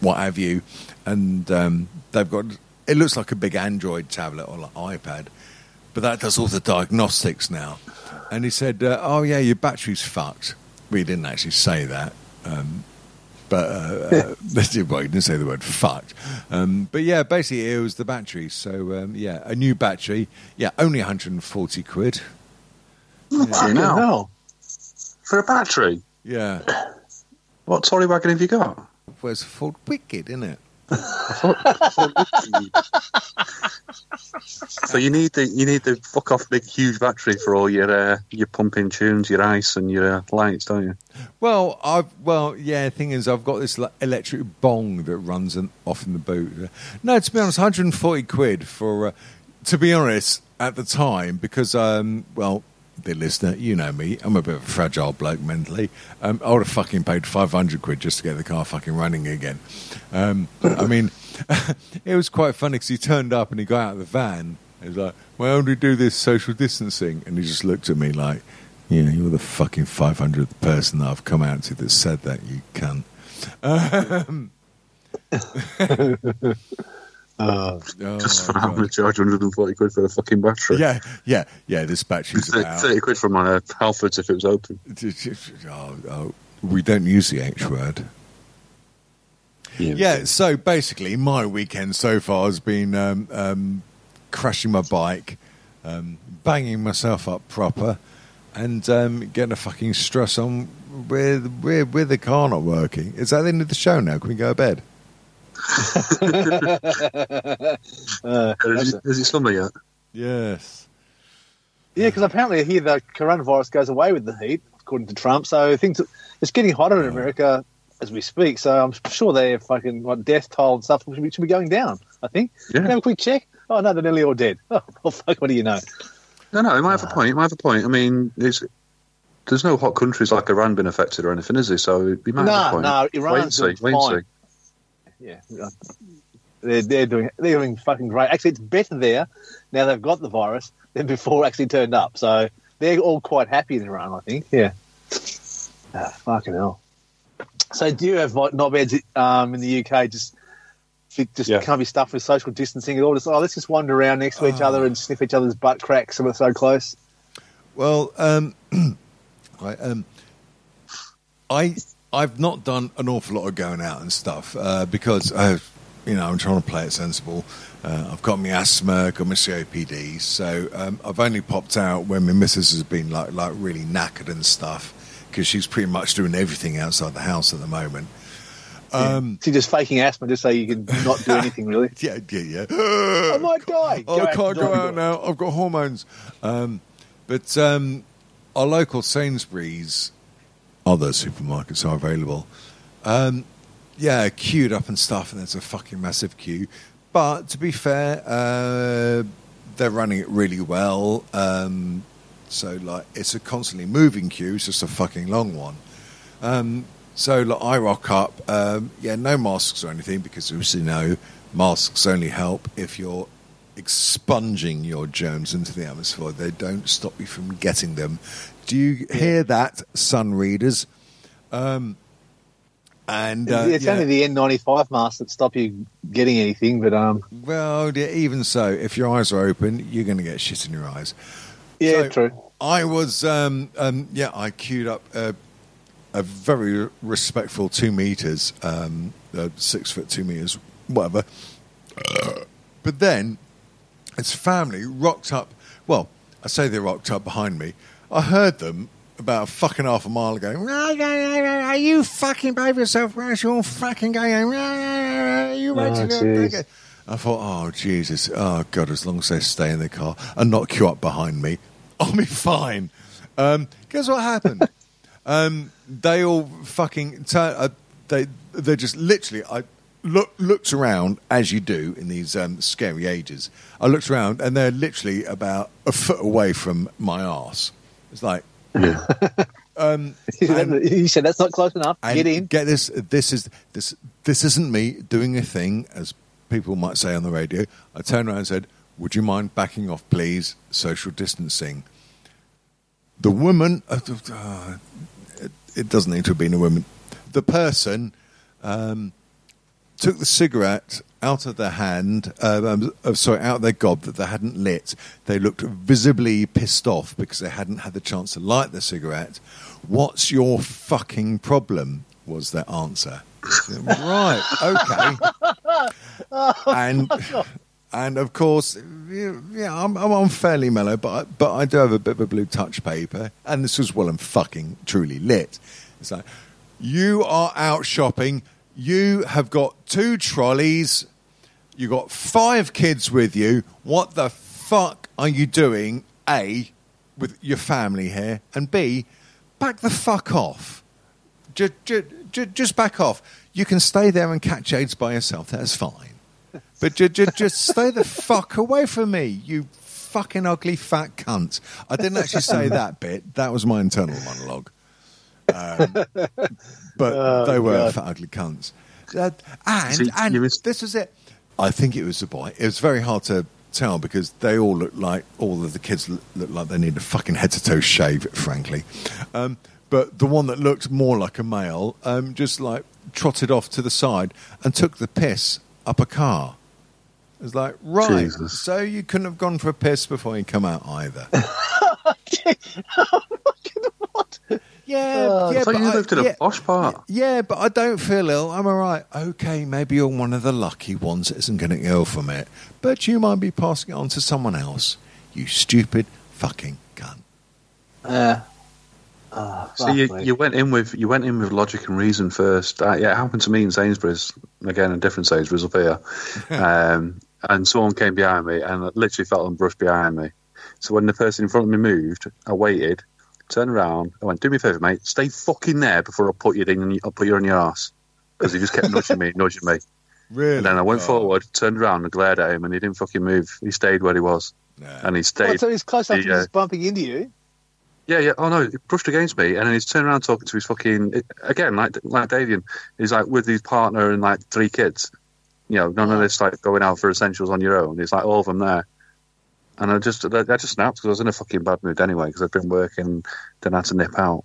what have you, and um, they've got it looks like a big Android tablet or like iPad, but that does all the diagnostics now. And he said, uh, "Oh yeah, your battery's fucked." We didn't actually say that, um, but uh, uh, *laughs* well, he didn't say the word "fucked." Um, but yeah, basically it was the battery. So um, yeah, a new battery. Yeah, only 140 quid. Fucking hell. hell. For a battery? Yeah, What Tory wagon have you got? where's Ford Wicked, isn't it? *laughs* So you need the you need the fuck off big huge battery for all your uh, your pumping tunes, your ice, and your uh, lights, don't you? Well, I've well, yeah. Thing is, I've got this electric bong that runs in, off in the boot. No, to be honest, 140 quid for. Uh, to be honest, at the time, because um, well, the listener, you know me, I'm a bit of a fragile bloke mentally. Um, I would have fucking paid 500 quid just to get the car fucking running again. Um, I *laughs* mean, *laughs* it was quite funny because he turned up and he got out of the van. He was like, "Well, how do we do this social distancing?" And he just looked at me like, "Yeah, you're the fucking 500th person that I've come out to that said that. You cunt." *laughs* Um, Uh, oh Just for having to charge 140 quid for a fucking battery. Yeah, yeah, yeah. This battery's Thirty about. 30 quid from uh, Halfords if it was open. *laughs* Oh, oh, we don't use the H word. Yeah, so basically, my weekend so far has been um, um, crashing my bike, um, banging myself up proper, and um, getting a fucking stress on with, with, with the car not working. Is that the end of the show now? Can we go to bed? Uh, Is, it- is it summer yet? Yes. yeah, because apparently here the coronavirus goes away with the heat, according to Trump. So things it's getting hotter in America as we speak. So I'm sure their fucking what death toll and stuff should be, should be going down. I think. Yeah. Can I have a quick check. Oh no, they're nearly all dead. *laughs* Oh well, fuck. What do you know? No, no, it might have a point. It might have a point. I mean, it's, there's no hot countries like Iran been affected or anything, is there? So it might have a No, point. no, Wait and Iran's see. doing Wait and fine. see. Yeah, they're they're doing they're doing fucking great. Actually, it's better there now they've got the virus than before actually turned up. So they're all quite happy in Iran, I think. Yeah. Ah, fucking hell. So do you have knobheads um, in the UK just just Yeah. can't be stuffed with social distancing at all? Just oh, let's just wander around next to each other and sniff each other's butt cracks. and we're so close. Well, um, *clears throat* right, um, I I've not done an awful lot of going out and stuff uh, because uh, you know I'm trying to play it sensible. Uh, I've got my asthma, got my COPD, so um, I've only popped out when my missus has been like like really knackered and stuff because she's pretty much doing everything outside the house at the moment. Um, just faking asthma just so you can not do *laughs* anything really. *laughs* yeah, yeah, yeah. I might *gasps* die. Oh, Go I can't go out now. I've got hormones. Um, but um, our local Sainsbury's, other supermarkets are available. Um, yeah, queued up and stuff, and there's a fucking massive queue. But to be fair, uh, they're running it really well. Um, so, like, it's a constantly moving queue. It's just a fucking long one. Um, so like, I rock up. Um, yeah, no masks or anything because obviously no masks only help if you're expunging your germs into the atmosphere. They don't stop you from getting them. Do you hear that, sun readers? Um, and uh, it's yeah. only the N95 masks that stop you getting anything, but um, well, yeah, even so, if your eyes are open, you're going to get shit in your eyes. yeah, So, true. I was, um, um, yeah, I queued up uh, a very respectful two meters, um, uh, six foot two meters, whatever. but then, its family rocked up. Well, I say they rocked up behind me. I heard them about a fucking half a mile ago. Are you fucking behave yourself? Where's your fucking going? Are you ready Oh, to jeez. I thought, oh Jesus, oh God! As long as they stay in the car and not queue up behind me, *laughs* I'll be fine. Um, guess what happened? *laughs* um, they all fucking turn. Uh, they they just literally. I look, looked around as you do in these um, scary ages. I looked around and they're literally about a foot away from my arse. It's like Yeah. *laughs* um, *laughs* you said that's not close enough. Get in. Get this. This is this. This isn't me doing a thing, as people might say on the radio. I turned around and said, "Would you mind backing off, please? Social distancing." The woman. Uh, uh, it, it doesn't need to have been a woman. The person um, took the cigarette out of their hand, uh, um, uh, sorry, out of their gob that they hadn't lit. They looked visibly pissed off because they hadn't had the chance to light the cigarette. What's your fucking problem? Was their answer. *laughs* right, okay. *laughs* and and of course, yeah, I'm I'm fairly mellow, but I, but I do have a bit of a blue touch paper, and this was well and fucking truly lit. It's like you are out shopping. You have got two trolleys. You got five kids with you. What the fuck fuck are you doing? A, with your family here, and B, back the fuck off. Just, just, just back off. You can stay there and catch AIDS by yourself. That's fine. But just, just, just stay the fuck away from me, you fucking ugly fat cunt. I didn't actually say that bit. That was my internal monologue. Um, but *laughs* Oh, they were God. fat ugly cunts. Uh, and See, and was- this was it. I think it was a boy. It was very hard to tell because they all looked like all of the kids look- looked like they need a fucking head to toe shave, frankly. Um, but the one that looked more like a male um, just like trotted off to the side and took the piss up a car. It was like, right, Jesus. so you couldn't have gone for a piss before you come out either. *laughs* *laughs* what? Yeah, *laughs* Oh, yeah, I thought but you I- lived in a yeah, posh part. Yeah, but I don't feel ill. I'm all right. Okay, maybe you're one of the lucky ones that isn't going getting ill from it, but you might be passing it on to someone else. You stupid fucking cunt. Yeah. Oh, So you, you went in with you went in with logic and reason first. Uh, yeah, it happened to me in Sainsbury's again, a different Sainsbury's up here. *laughs* um, and someone came behind me and literally felt them brush behind me. So when the person in front of me moved, I waited, turned around, I went, "Do me a favour, mate, stay fucking there before I put you in. I'll put you on your ass." Because he just kept nudging me, *laughs* nudging me. Really? And then I went Oh, forward, turned around, and glared at him, and he didn't fucking move. He stayed where he was, nah. and he What, stayed. so he's close up to Yeah. just uh, bumping into you? Yeah, yeah. Oh no, he brushed against me, and then he's turned around talking to his fucking again, like like Davian. He's like with his partner and like three kids. You know, none of this like going out for essentials on your own. He's like all of them there, and I just I just snapped because I was in a fucking bad mood anyway because I'd been working, then I had to nip out.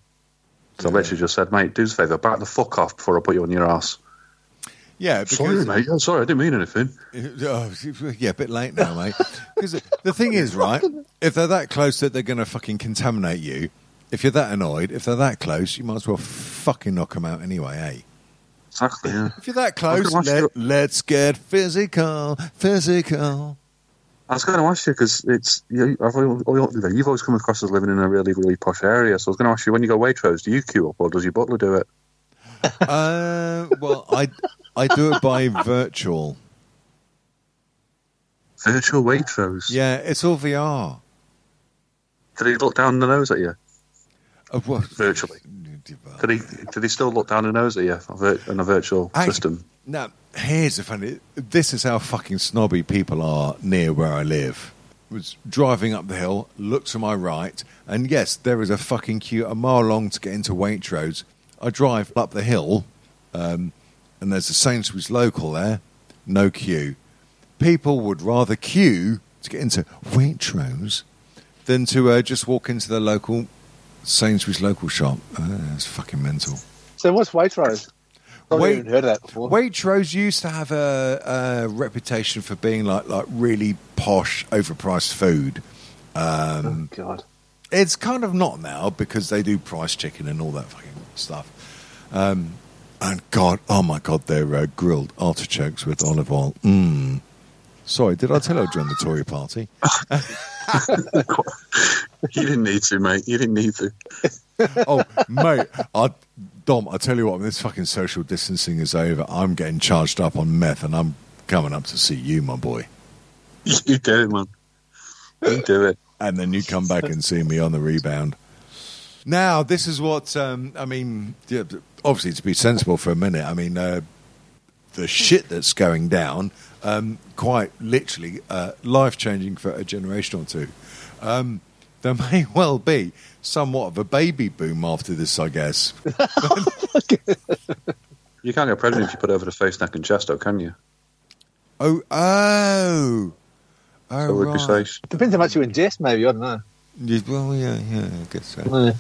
So I literally just said, "Mate, do us a favour, back the fuck off before I put you on your ass." yeah, because Sorry, mate. I'm sorry, I didn't mean anything. *laughs* Oh, yeah, a bit late now, mate. Because the thing is, right? If they're that close that they're going to fucking contaminate you, if you're that annoyed, if they're that close, you might as well fucking knock them out anyway, eh? Exactly. Yeah. If you're that close, let, let's get physical, physical. I was going to ask you because it's you, I've, you've always come across as living in a really really posh area. So I was going to ask you when you go Waitrose, do you queue up or does your butler do it? *laughs* Uh, well, I I do it by virtual. Virtual Waitrose. Yeah, it's all VR. Did he look down the nose at you Uh, what? virtually? Did he? Did he still look down the nose at you on a virtual I- system? Now, here's the funny. This is how fucking snobby people are near where I live. Was driving up the hill, looked to my right, and yes, there is a fucking queue a mile long to get into Waitrose. I drive up the hill, um, and there's a Sainsbury's local there, no queue. People would rather queue to get into Waitrose than to uh, just walk into the local Sainsbury's local shop. Uh, it's fucking mental. So what's Waitrose? I've Wait- heard that before. Waitrose used to have a, a reputation for being like like really posh, overpriced food. Um, oh, God. it's kind of not now because they do price chicken and all that fucking stuff. Um, and God, oh my God, they're uh, grilled artichokes with olive oil. Mm. Sorry, did I tell you I joined the Tory party? *laughs* You didn't need to, mate. You didn't need to. *laughs* oh, mate, I, Dom, I tell you what, when this fucking social distancing is over, I'm getting charged up on meth and I'm coming up to see you, my boy. *laughs* You do it, man. You do it. *laughs* and then you come back and see me on the rebound. Now, this is what um, I mean. Yeah, obviously, to be sensible for a minute, I mean uh, the shit that's going down. Um, quite literally, uh, life changing for a generation or two. Um, there *laughs* may well be somewhat of a baby boom after this, I guess. *laughs* You can't get pregnant if you put it over the face, neck, and chest, though, can you? Oh, oh, oh, So would be right. safe. Depends how much you ingest, maybe. I don't know. Yeah, Well, yeah, yeah, I guess so. Yeah.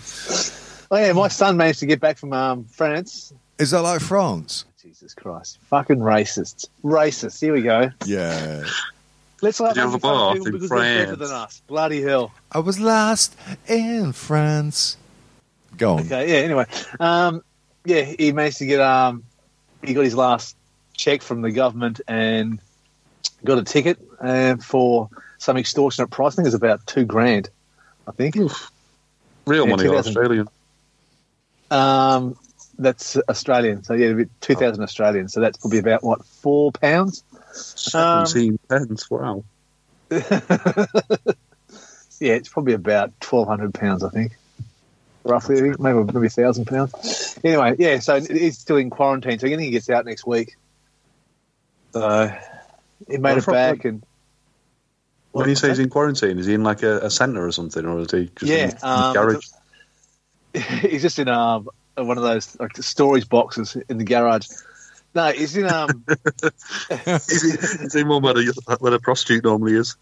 Oh, yeah, my son managed to get back from um, France. Is that like France? Jesus Christ. Fucking racists. Racists. Here we go. Yeah. Let's let Did you have a people bath because in they're better France? than us. Bloody hell. I was lost in France. Go on. Okay, yeah, anyway. Um, yeah, he managed to get, um, he got his last check from the government and got a ticket uh, for some extortionate price. I think it was about two grand, I think. Real Yeah, money, Australian. Um, that's Australian. So, yeah, it'd 2,000 Australian. So that's probably about, what, four pounds? Um, 17 pence. Wow. *laughs* yeah, it's probably about twelve hundred pounds, I think, roughly. I think maybe maybe thousand pounds. Anyway, yeah. So he's still in quarantine. So I think he gets out next week. So he made Well, it from- back, and When you say he's in quarantine, is he in like a, a centre or something, or is he just Yeah, in, in um, the garage? *laughs* he's just in um, one of those like storage boxes in the garage. No, he's in um, *laughs* is he, is he more where a, where a prostitute normally is?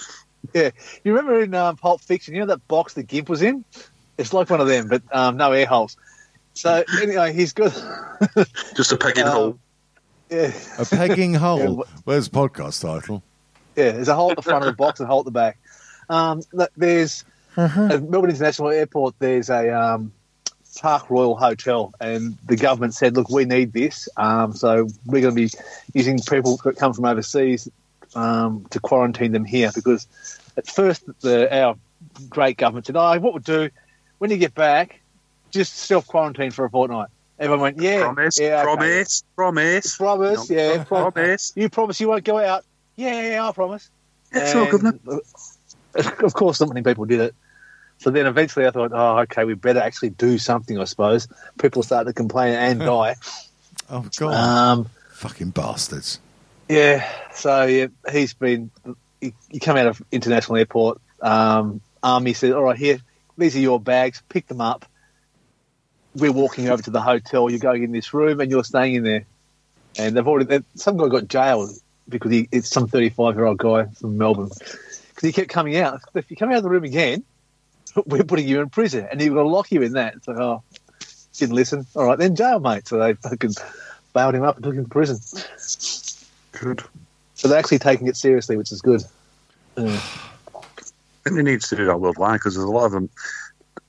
yeah. You remember in um, Pulp Fiction, you know that box the Gimp was in? It's like one of them, but um, no air holes. So anyway, he's good. *laughs* Just a pegging Um, hole. Yeah, A pegging *laughs* hole. wh- Where's the podcast title? yeah. There's a hole at the front of the box and a hole at the back. Um, look, there's at Melbourne International Airport. There's a um, Park Royal Hotel, and the government said, "Look, we need this, um, so we're going to be using people that come from overseas um, to quarantine them here." Because at first, the, our great government said, "Oh, what we'll do when you get back, just self quarantine for a fortnight." Everyone went, "Yeah, promise, yeah, okay. promise, promise, promise, No, yeah, pro- promise. *laughs* you promise you won't go out." Yeah, I promise. Yeah, sure, Governor. Of course, not many people did it. So then eventually I thought, oh, okay, we better actually do something, I suppose. People start to complain and *laughs* die. Oh, God. Um, Fucking bastards. yeah, so yeah, he's been, he, he come out of international airport. Um, Army said, all right, here, these are your bags, pick them up. We're walking over to the hotel. You're going in this room and you're staying in there. And they've already, some guy got jailed because he, it's some 35 year old guy from Melbourne. Because he kept coming out. If you come out of the room again, *laughs* we're putting you in prison. And he going to lock you in that. It's like, oh, didn't listen. All right, then jail, mate. So they fucking bailed him up and took him to prison. Good. So they're actually taking it seriously, which is good. *sighs* I think they need to do that worldwide because there's a lot of them.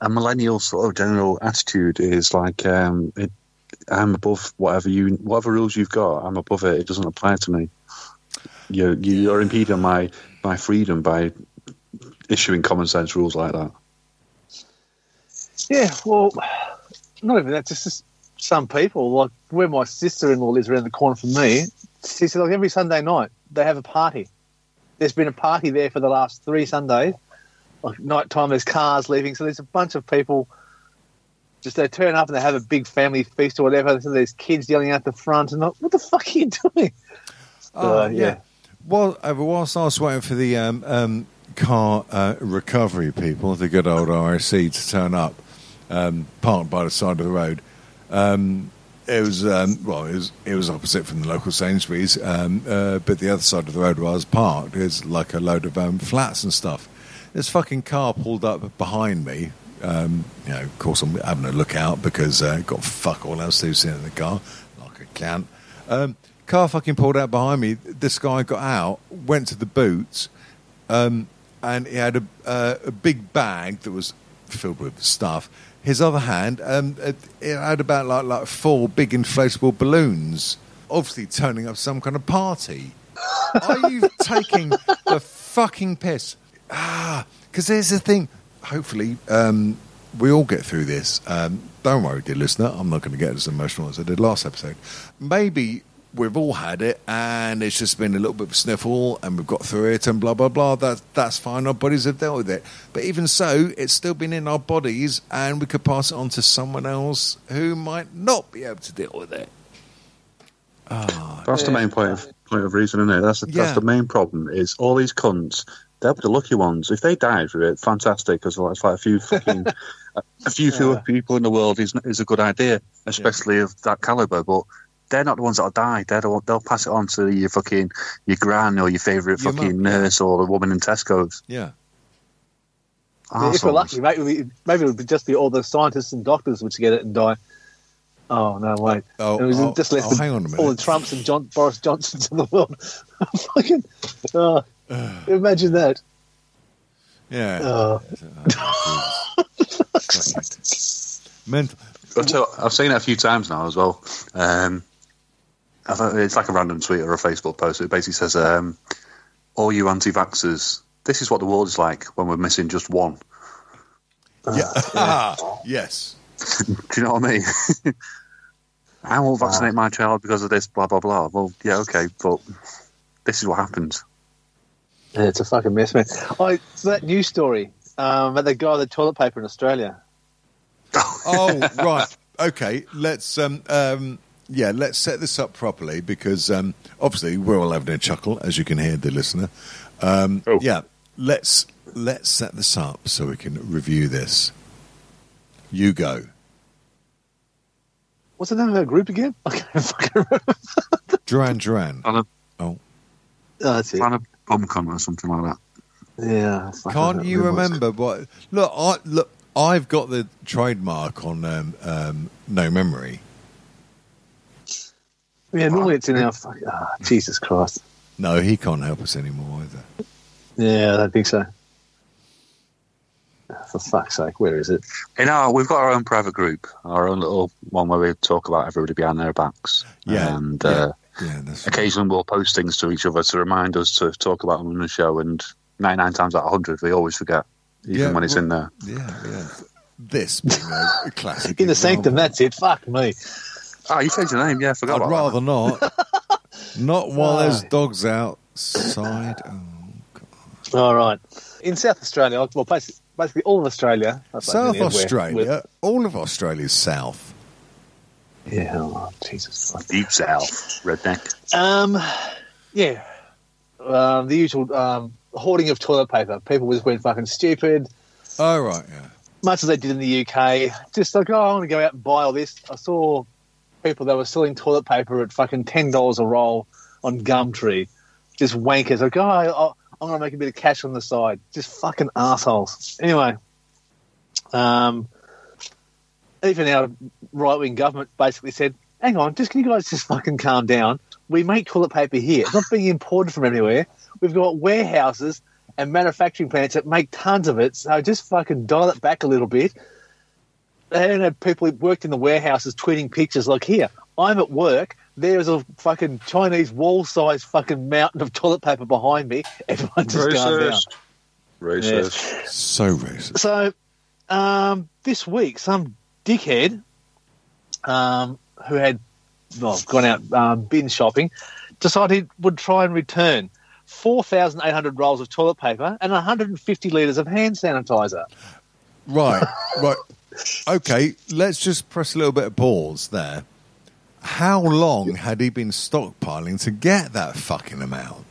A millennial sort of general attitude is like, um, it, I'm above whatever you, whatever rules you've got. I'm above it. It doesn't apply to me. You're you're impeding my my freedom by issuing common sense rules like that. Yeah, well, not even that. Just, just some people, like where my sister-in-law lives around the corner from me. She said, like every Sunday night they have a party. There's been a party there for the last three Sundays. Like night time, there's cars leaving, so there's a bunch of people. Just they turn up and they have a big family feast or whatever. So there's kids yelling out the front, and like, what the fuck are you doing? Oh, Uh, yeah. yeah. Well, uh, whilst I was waiting for the um, um, car uh, recovery people, the good old RAC, to turn up, um, parked by the side of the road, um, it was um, well, it was it was opposite from the local Sainsbury's, um, uh, but the other side of the road where I was parked is like a load of um, flats and stuff. This fucking car pulled up behind me. Um, you know, of course, I'm having a look out because uh, got fuck all else to sitting in the car, like a cunt. Um, car fucking pulled out behind me. This guy got out, went to the boots, um, and he had a, uh, a big bag that was filled with stuff. His other hand, um, it, it had about like like four big inflatable balloons, obviously turning up some kind of party. Are you *laughs* taking the fucking piss? Ah, because there's the thing. Hopefully, um, we all get through this. Um, don't worry, dear listener. I'm not going to get as emotional as I did last episode. Maybe we've all had it, and it's just been a little bit of a sniffle, and we've got through it, and blah blah blah. That that's fine. Our bodies have dealt with it. But even so, it's still been in our bodies, and we could pass it on to someone else who might not be able to deal with it. Ah, that's the main point of point of reason, isn't it? That's the, Yeah. that's the main problem. Is all these cunts. They'll be the lucky ones. If they died for it, fantastic. Because it's like a few fucking, a, *laughs* a few fewer people in the world is is a good idea, especially of that caliber. But they're not the ones that'll die. They're the, one- they'll pass it on to your fucking your gran or your favourite Your fucking mum, yeah. nurse or the woman in Tesco's. Yeah. if we're lucky, maybe we, maybe it would be just be all the scientists and doctors which get it and die. Oh no, wait! Oh, it was oh, just left oh, with hang on a all the Trumps and John, Boris Johnsons of the world. *laughs* Fucking, oh, *sighs* imagine that. Yeah. Oh. Oh, *laughs* Mental. I've, seen it a few times now as well. Um, I thought it's like a random tweet or a Facebook post. It basically says, um, "All you anti-vaxxers, this is what the world is like when we're missing just one." Yeah. *laughs* yes. *laughs* Do you know what I mean? *laughs* I won't vaccinate my child because of this. Blah blah blah. Well, yeah, okay, but this is what happens. Yeah, it's a fucking mess, man. Oh, so that news story um, about the guy with the toilet paper in Australia. Oh, right. Okay, let's um, um, yeah, let's set this up properly because um, obviously we're all having a chuckle, as you can hear, the listener. Um, Oh. Yeah, let's let's set this up so we can review this. You go. What's the name of that group again? *laughs* I can't fucking remember. Duran Duran. Planet, Oh, Oh, that's it. Planet Bombcon or something like that. Yeah. can't you remember what remember what? Look, I look. I've got the trademark on um, um, no memory. Yeah, normally it's in our. Fuck, ah, Jesus Christ. No, he can't help us anymore either. Yeah, I don't think so. For fuck's sake, where is it? In our, we've got our own private group, our own little one where we talk about everybody behind their backs. Yeah, and yeah. Uh, Yeah, that's occasionally we'll post things to each other to remind us to talk about them on the show. And 99 times out of 100, we always forget, even Yeah, when it's well- in there. yeah, yeah. This being a, a *laughs* classic. In the example. sanctum, that's it. Fuck me. Oh, you changed your name, yeah, I forgot I'd about rather not. *laughs* not while there's dogs outside. Oh. All right. In South Australia, well, basically, basically all of Australia. I suppose, South nearly everywhere, Australia, all of Australia's south. with- Yeah, oh, Jesus. fuck. Deep South, redneck. Um, yeah. Um, the usual um, hoarding of toilet paper. People just went fucking stupid. Oh, right, yeah. much as they did in the UK, just like, oh, I want to go out and buy all this. I saw people that were selling toilet paper at fucking ten dollars a roll on Gumtree, just wankers. Like, oh, I'm going to make a bit of cash on the side. Just fucking assholes. Anyway, um, even our right wing government basically said, "Hang on, just can you guys just fucking calm down? We make toilet paper here. It's not being imported from anywhere. We've got warehouses." And manufacturing plants that make tons of it, so just fucking dial it back a little bit. They don't have people who worked in the warehouses tweeting pictures like, here, I'm at work, there's a fucking Chinese wall sized fucking mountain of toilet paper behind me. *laughs* Everyone just calm down. Racist. So racist. So, um, this week, some dickhead um, who had well, gone out um, bin shopping decided he would try and return 4,800 rolls of toilet paper and 150 litres of hand sanitizer. Right, right. Okay, let's just press a little bit of pause there. How long had he been stockpiling to get that fucking amount?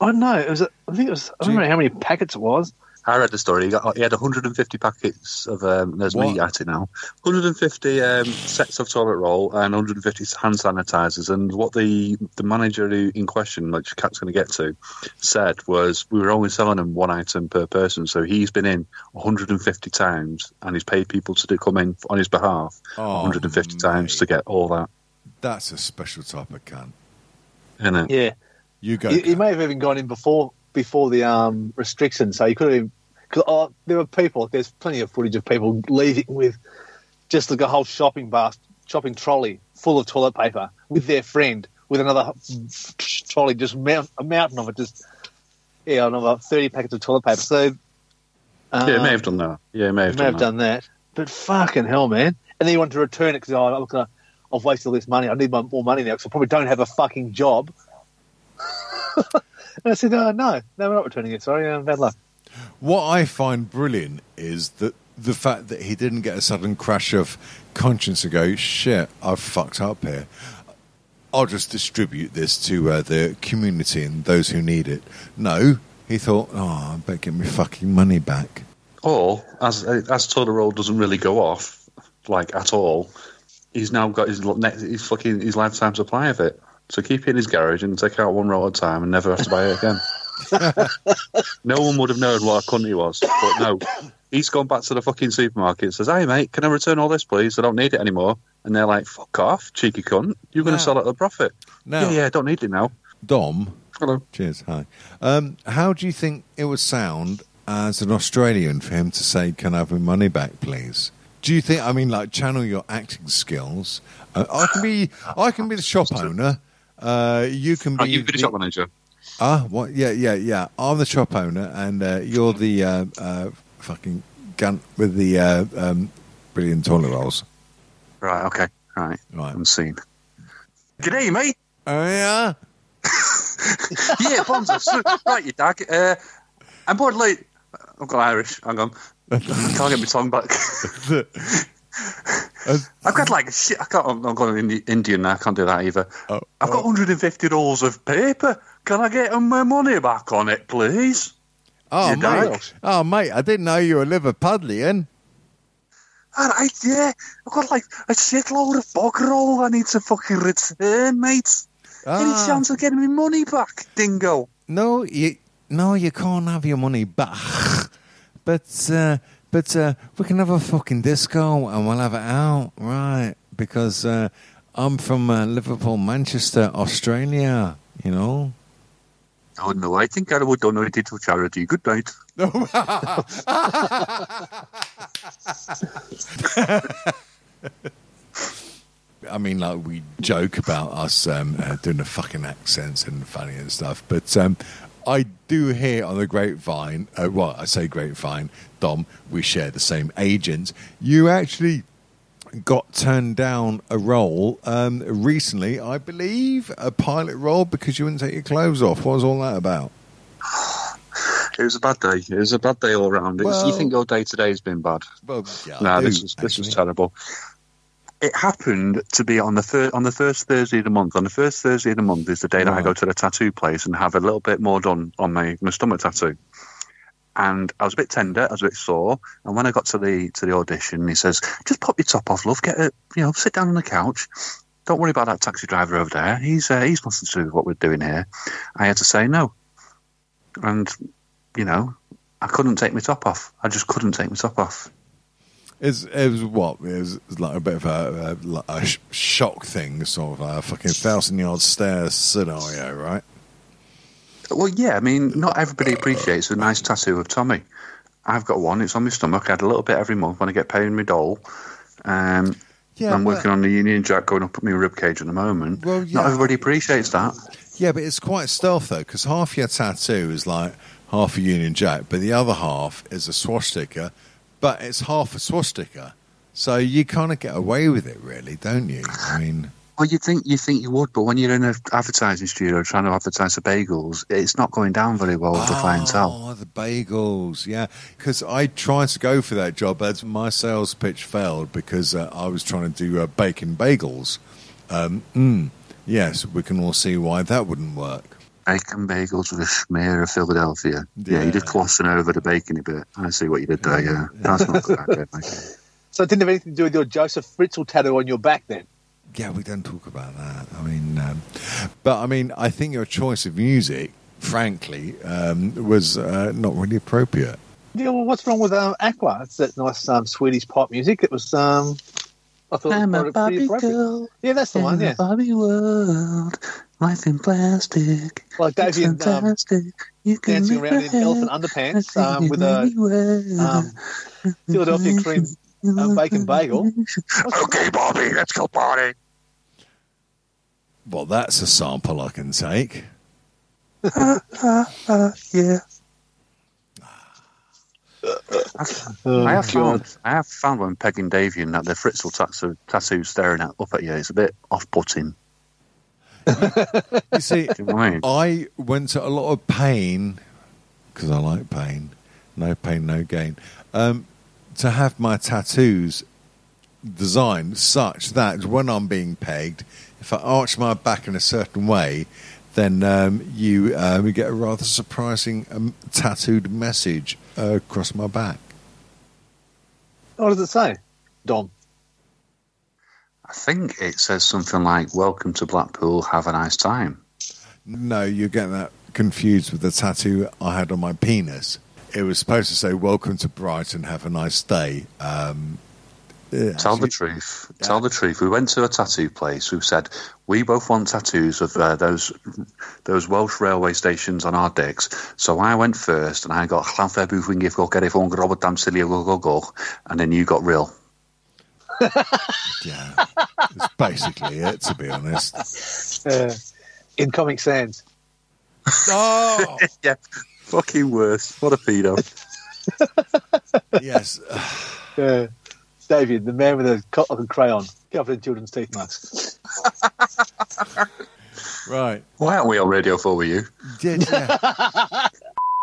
I don't know. It was. I think it was. I don't know how many packets it was. I read the story. He, got, he had 150 packets of, um, there's What? me at it now, 150 um, sets of toilet roll and 150 hand sanitizers. And what the the manager who, in question, which Cat's going to get to, said was we were only selling him one item per person. So he's been in 150 times and he's paid people to do, come in on his behalf Oh, 150 times to get all that. That's a special type of cunt. In it. Yeah, You go. he, he may have even gone in before before the um, restrictions, so you could have. Because oh, there were people. There's plenty of footage of people leaving with just like a whole shopping basket, shopping trolley full of toilet paper with their friend, with another trolley, just mount, a mountain of it, just yeah, another thirty packets of toilet paper. So um, Yeah, he may have done that. Yeah, may have, may done, have that. done that. But fucking hell, man! And then you want to return it because oh, I'm gonna, I've wasted all this money. I need my, more money now because I probably don't have a fucking job. *laughs* and I said, oh, no, no, we're not returning it. Sorry, uh, bad luck. What I find brilliant is that the fact that he didn't get a sudden crash of conscience and go, shit, I've fucked up here. I'll just distribute this to uh, the community and those who need it. No, he thought, oh, I better get my fucking money back. Or as as toilet roll doesn't really go off like at all, he's now got his next his fucking his lifetime supply of it. So keep it in his garage and take out one roll at a time and never have to buy it again. *laughs* no one would have known what a cunt he was, but no, he's gone back to the fucking supermarket and says, "Hey mate, can I return all this, please? I don't need it anymore." And they're like, "Fuck off, cheeky cunt! You're going No. to sell it at a profit." Now, yeah, yeah, I don't need it now. Dom, Hello. cheers, hi. Um, how do you think it would sound as an Australian for him to say, can I have my money back, please? Do you think, I mean, like, channel your acting skills? Uh, I can be, I can be the shop owner. Uh, you can be. Oh, you've been a the- shop manager. Ah, what? Yeah, yeah, yeah. I'm the shop owner, and uh, you're the uh, uh, fucking gun with the uh, um, brilliant toilet rolls. Right. Okay. Right. Right. I'm seen. G'day, mate. Oh yeah. *laughs* yeah, Bonzo. So, right, you dag. Uh, I'm bored late. I've got Irish. Hang on. I *laughs* can't get my tongue back. *laughs* I've got like shit. I can't. I'm going Indi- Indian now. I can't do that either. Oh, I've got 150 rolls of paper. Can I get my money back on it, please? Oh, You mate. Oh, mate, I didn't know you were Liverpudlian. All right, yeah. I've got like a shitload of bog roll. I need to fucking return, mate. Any Ah. chance of getting my money back, dingo? No, you no, you can't have your money back. But uh, but uh, we can have a fucking disco and we'll have it out, right? Because uh, I'm from uh, Liverpool, Manchester, Australia. You know. Oh no, I think I would donate it to charity. Good night. *laughs* *laughs* I mean, like we joke about us um, uh, doing the fucking accents and funny and stuff, but um, I do hear on the grapevine. Uh, well, I say grapevine, Dom. We share the same agent. You actually got turned down a role um, recently, I believe, a pilot role because you wouldn't take your clothes off. What was all that about? *sighs* It was a bad day. It was a bad day all around. Well- you think your day today has been bad? Well, yeah, no, do, this was this was terrible. It happened to be on the fir- on the first Thursday of the month. On the first Thursday of the month is the day that I go to the tattoo place and have a little bit more done on my, my stomach tattoo. And I was a bit tender, I was a bit sore. And when I got to the to the audition, he says, "Just pop your top off, love. Get a you know, sit down on the couch. Don't worry about that taxi driver over there. He's uh, he's nothing to do with what we're doing here." I had to say no, and you know, I couldn't take my top off. I just couldn't take my top off. It's, it was what? It was like a bit of a, a, a shock thing, sort of a fucking thousand yard stare scenario, right? Well, yeah, I mean, not everybody appreciates a nice tattoo of Tommy. I've got one. It's on my stomach. I had a little bit every month when I get paid in my dole. Um, Yeah, I'm working on the Union Jack going up at my rib cage at the moment. Well, yeah. Not everybody appreciates that. Yeah, but it's quite stealth though, because half your tattoo is like half a Union Jack, but the other half is a swastika, but it's half a swastika. So you kind of get away with it, really, don't you? I mean, Well, you think you think you would, but when you're in an advertising studio trying to advertise the bagels, it's not going down very well with the clientele. Oh, the bagels, yeah. Because I tried to go for that job, but my sales pitch failed because uh, I was trying to do uh, bacon bagels. Um, mm, yes, we can all see why that wouldn't work. Bacon bagels with a smear of Philadelphia. Yeah, Yeah. you did glossing over the bacony bit. I see what you did there. Yeah, that's not good idea, mate. So it didn't have anything to do with your Josef Fritzl tattoo on your back then. Yeah, we don't talk about that. I mean, um, but I mean, I think your choice of music, frankly, um, was uh, not really appropriate. Yeah, well, what's wrong with um, Aqua? It's that nice um, Swedish pop music. It was, um, I thought it was pretty appropriate. girl. Yeah, that's the one. Yeah, Barbie world, life in plastic. like Davey and um, fantastic. you can dancing around in elephant underpants um, with a um, Philadelphia cream um, bacon bagel. Okay, Bobby, let's go party. Well, that's a sample I can take. Uh, yeah. Oh, I have God. found, I have found when pegging Davian that the Fritzl tattoo, tattoo staring at, up at you is a bit off-putting. You see, Do you know what I went to a lot of pain because I like pain. No pain, no gain. Um, to have my tattoos designed such that when I'm being pegged, if I arch my back in a certain way, then um, you um, get a rather surprising um, tattooed message uh, across my back. What does it say, Dom? I think it says something like, "Welcome to Blackpool. Have a nice time." No, you get that confused with the tattoo I had on my penis. It was supposed to say "Welcome to Brighton. Have a nice day." Um, it Tell the actually- truth. Tell the truth. We went to a tattoo place who said we both want tattoos of uh, those those Welsh railway stations on our dicks. So I went first, and I got Llanfair Booth Wingif Go Get It Phone Robert Damsilio Go Go Go, and then you got real. Yeah, it's basically it, to be honest. Uh, in Comic Sans. Oh, *laughs* Yeah, fucking worse. What a pedo. yes. Uh, David, the man with a cut like a crayon covered in children's teeth marks. Right. Why aren't we on Radio 4 with you? Yeah, yeah. *laughs*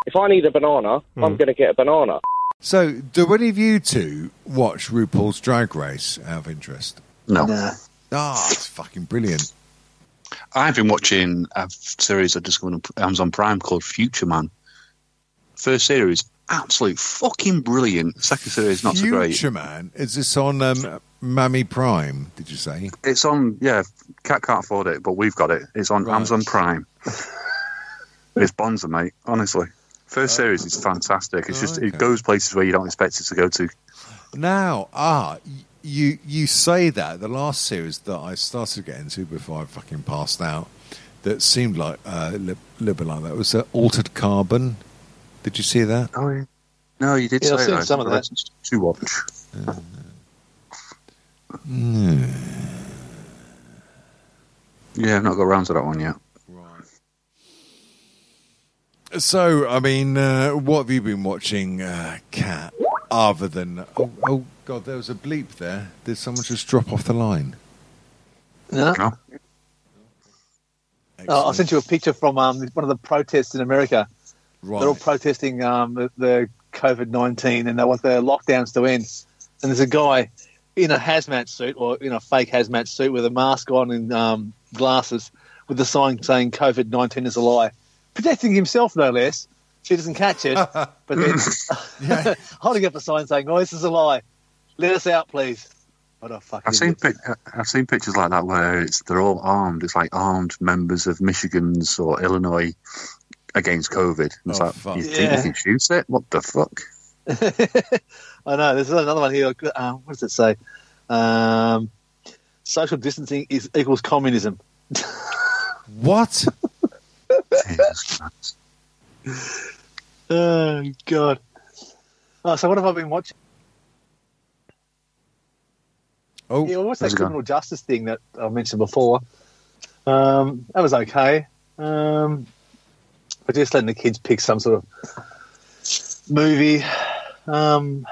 If I need a banana, I'm going to get a banana. So, do any of you two watch RuPaul's Drag Race out of interest? No. Nah. Ah, it's fucking brilliant. I've been watching a series that just on Amazon Prime called Future Man. First series, absolute fucking brilliant. Second series, not so great. Future Man. Is this on um, Mammy Prime? Did you say? It's on, yeah, Cat can't afford it, but we've got it. It's on Right. Amazon Prime. *laughs* it's bonza, mate, honestly. First series is fantastic. It's just, Oh, okay. it goes places where you don't expect it to go to. Now, ah, you you say that the last series that I started to get into before I fucking passed out, that seemed like uh, a li- little bit like that was uh, Altered Carbon. Did you see that? Oh, yeah. No, you did Yeah, I've say seen that. some of that. To watch. Yeah, I've not got around to that one yet. Right. So, I mean, uh, what have you been watching, uh, Cat? Other than oh, oh god, there was a bleep there. Did someone just drop off the line? No. No? Oh, I sent you a picture from um, one of the protests in America. They're all protesting um, the, the COVID 19 and they want the lockdowns to end. And there's a guy in a hazmat suit or in a fake hazmat suit with a mask on and um, glasses with the sign saying COVID 19 is a lie. Protecting himself, no less. She doesn't catch it, *laughs* but then Yeah. *laughs* *laughs* holding up a sign saying, "Oh, this is a lie. Let us out, please." What a fucking I've seen pic- I've seen pictures like that where it's they're all armed. It's like armed members of Michigan's or Illinois against COVID. It's Oh, like fuck. you think Yeah. you can shoot it? What the fuck? I know. There's another one here. Uh, what does it say? Um, social distancing is equals communism. What? Jesus *laughs* Christ. Oh God. Oh, so what have I been watching? Oh, Yeah, what's that criminal justice thing that I mentioned before? Um, that was okay. Um, but just letting the kids pick some sort of movie. Um,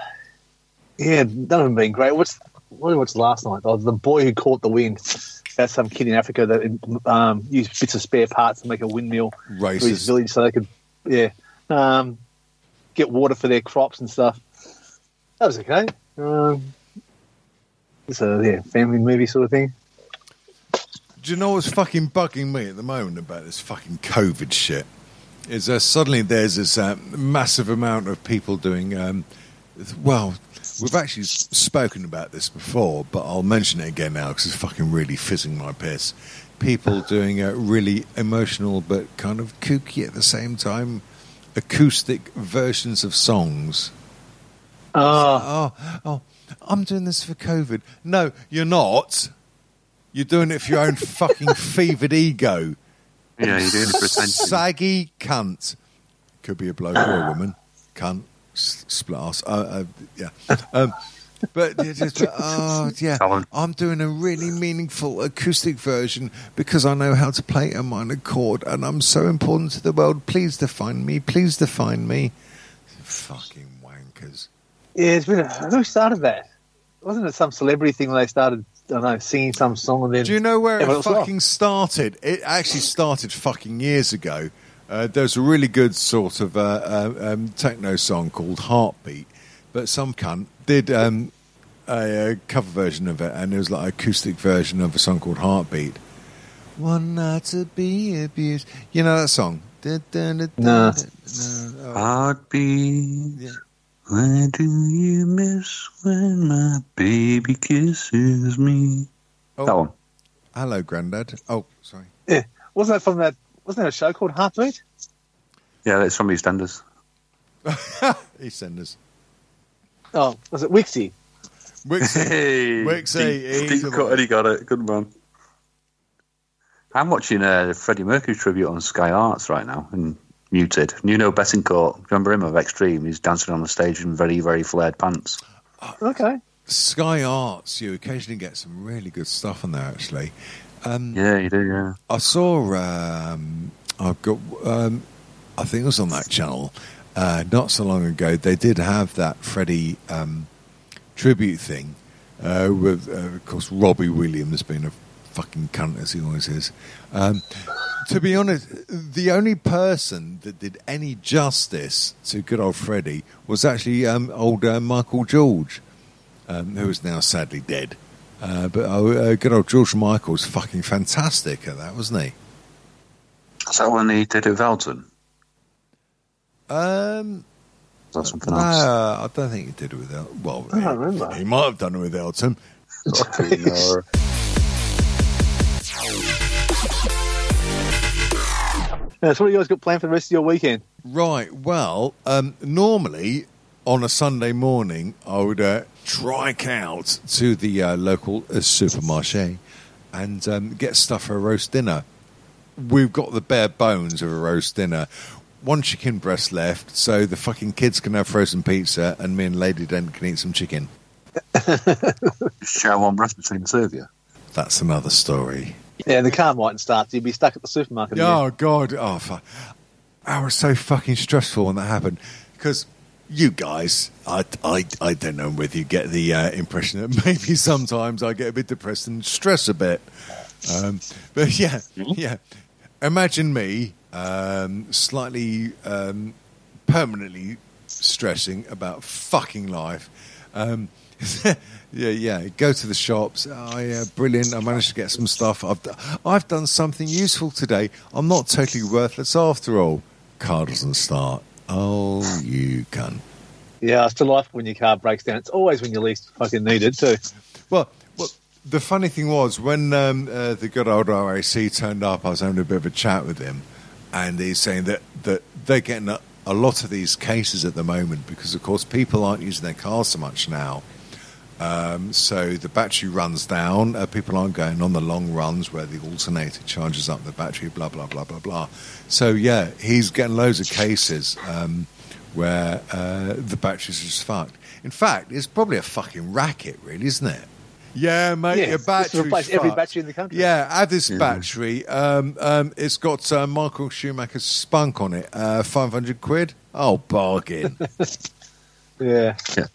yeah, none of them been great. What's what did I watch last night? Oh, the boy who caught the wind. That's some kid in Africa that um, used bits of spare parts to make a windmill for his village so they could, yeah, um, get water for their crops and stuff. That was okay. Um, it's a yeah, family movie sort of thing. Do you know what's fucking bugging me at the moment about this fucking COVID shit? Is uh, suddenly there's this uh, massive amount of people doing. Um, well, we've actually spoken about this before, but I'll mention it again now because it's fucking really fizzing my piss. People *laughs* doing uh, really emotional but kind of kooky at the same time acoustic versions of songs. Oh, Oh, oh, I'm doing this for COVID. No, you're not. You're doing it for your own *laughs* fucking fevered ego. Yeah, you're doing it for attention. Saggy cunt. Could be a bloke or a woman. Cunt. S- Split ass. Uh, uh, yeah. Um, but yeah, just, *laughs* oh, yeah. I'm doing a really meaningful acoustic version because I know how to play a minor chord and I'm so important to the world. Please define me. Please define me. Fucking wankers. yeah, it's been. A, who started that? Wasn't it some celebrity thing where they started? I don't know, singing some song and then. Do you know where it else laughed? fucking started? It actually started fucking years ago. Uh, there's a really good sort of uh, uh, um, techno song called Heartbeat, but some cunt did um, a, a cover version of it, and it was like an acoustic version of a song called Heartbeat. One night to be abused. You know that song? Da, da, da, da, No. Oh, Heartbeat. Yeah. Where do you miss when my baby kisses me? oh, That one. Hello, Grandad. Oh, sorry. Yeah, wasn't that from that? Wasn't there a show called Heartbeat? Yeah, that's from EastEnders. *laughs* EastEnders. Oh, was it Wixie? Wixie. *laughs* Hey, Wixie, deep, he's deep cut, and he got it. Good man. I'm watching a Freddie Mercury tribute on Sky Arts right now, and muted. Nuno Bettencourt, remember him of Extreme? He's dancing on the stage in very, very flared pants. Okay. Sky Arts, you occasionally get some really good stuff on there. Actually, um, Yeah, you do. Yeah. I saw. Um, I've got. Um, I think it was on that channel uh, not so long ago. They did have that Freddie um, tribute thing uh, with, uh, of course, Robbie Williams being a fucking cunt as he always is. Um, to be honest, the only person that did any justice to good old Freddie was actually um, old uh, Michael George, um, who is now sadly dead. Uh, but uh, good old George Michael was fucking fantastic at that, wasn't he? Is that when he did it with Elton? Um, Is that something no, else? I don't think he did it with Elton. Well, I don't remember. he might have done it with Elton. *laughs* no. Yeah, so what do you guys got planned for the rest of your weekend? Right. Well, um, normally on a Sunday morning, I would uh, trike out to the uh, local uh, supermarché and um, get stuff for a roast dinner. We've got the bare bones of a roast dinner. One chicken breast left, so the fucking kids can have frozen pizza, and me and Lady Dent can eat some chicken. *laughs* Share one breast between the two of you. That's another story. Yeah, the car mightn't start, so you'd be stuck at the supermarket. again. Oh God! Oh, fuck. I was so fucking stressful when that happened because you guys, I, I, I don't know whether you get the uh, impression that *laughs* maybe sometimes I get a bit depressed and stress a bit. Um, but *laughs* yeah, yeah. Imagine me um, slightly um, permanently stressing about fucking life. Um, *laughs* yeah, yeah. Go to the shops. Oh, yeah, brilliant. I managed to get some stuff. I've, d- I've done something useful today. I'm not totally worthless after all. Car doesn't start. Oh, you cunt. Yeah, it's delightful when your car breaks down. It's always when you least fucking need it, too. Well, well, the funny thing was when um, uh, the good old RAC turned up, I was having a bit of a chat with him, and he's saying that, that they're getting a, a lot of these cases at the moment because, of course, people aren't using their cars so much now. Um, so the battery runs down. Uh, people aren't going on the long runs where the alternator charges up the battery. Blah blah blah blah blah. So yeah, he's getting loads of cases um, where uh, the batteries are just fucked. In fact, it's probably a fucking racket, really, isn't it? Yeah, mate, Yeah, your battery's replace every battery in the country. Yeah, add this Yeah. battery. Um, um, it's got uh, Michael Schumacher's spunk on it. Uh, Five hundred quid. Oh, bargain. *laughs* Yeah. Yeah.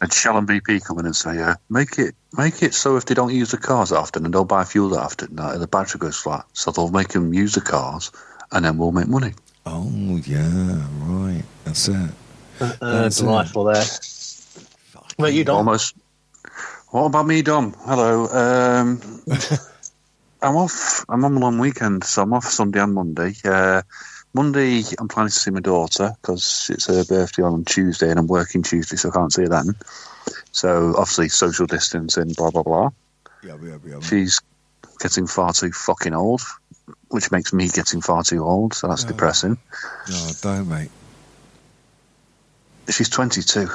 And Shell and BP come in and say, uh, make it make it so if they don't use the cars often and don't buy fuel that often, uh, the battery goes flat. So they'll make them use the cars and then we'll make money. oh yeah, right. That's it. Uh, That's it. delightful there. Well, you don't. Almost. What about me, Dom? Hello. Um, *laughs* I'm off. I'm on a long weekend, so I'm off Sunday and Monday. Uh, Monday, I'm planning to see my daughter because it's her birthday on Tuesday, and I'm working Tuesday, so I can't see her then. So obviously, social distancing, blah blah blah. Yeah, yeah, yeah. She's getting far too fucking old, which makes me getting far too old. So that's Oh. depressing. No, don't, mate. She's 22.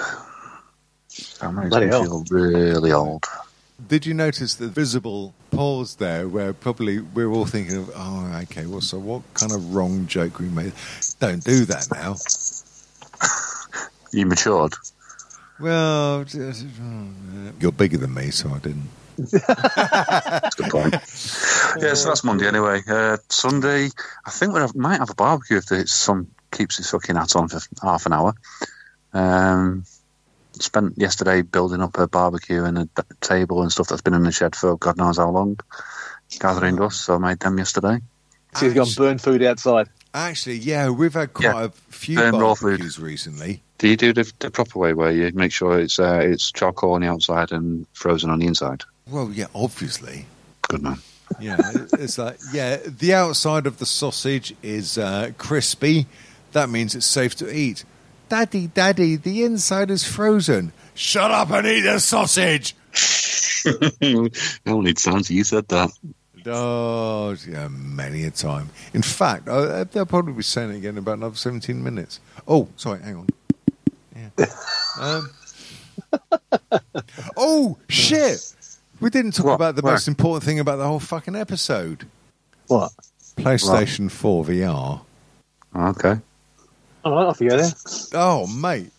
That makes Bloody me hell. feel really old. Did you notice the visible pause there where probably we're all thinking of, oh, okay, well, so what kind of wrong joke we made? Don't do that now. You matured. Well, you're bigger than me, so I didn't. That's a good point. yeah, so that's Monday anyway. Uh, Sunday, I think we might have a barbecue if the sun keeps its fucking hat on for half an hour. Um, spent yesterday building up a barbecue and a d- table and stuff that's been in the shed for God knows how long, gathering dust. So I made them yesterday. So he's gone burn food outside. Actually, yeah, we've had quite Yeah. a few Burn raw food. barbecues recently. Do you do the, the proper way where you make sure it's uh, it's charcoal on the outside and frozen on the inside? Well, yeah, obviously. Good man. Yeah, it's like yeah, the outside of the sausage is uh, crispy. That means it's safe to eat. Daddy, daddy, the inside is frozen. Shut up and eat the sausage. I don't need sounds. You said that. Oh, yeah, many a time. In fact, I, they'll probably be saying it again in about another 17 minutes. Oh, sorry, hang on. Yeah. Um, *laughs* oh, shit. We didn't talk What? about the most important thing about the whole fucking episode What? PlayStation 4 VR. Okay. All right, off you go then. Oh, mate.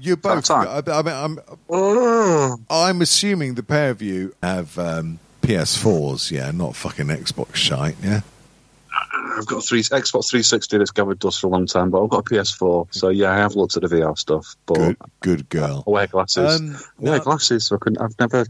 You both. time. I, I mean, I'm, Oh. I'm assuming the pair of you have um, PS4s, yeah, not fucking Xbox shite, yeah? I've got three Xbox 360 that's gathered dust for a long time, but I've got a PS4, so yeah, I have looked at the VR stuff. But Good, good girl. I wear glasses. Um, I wear now- glasses, so I couldn't, I've never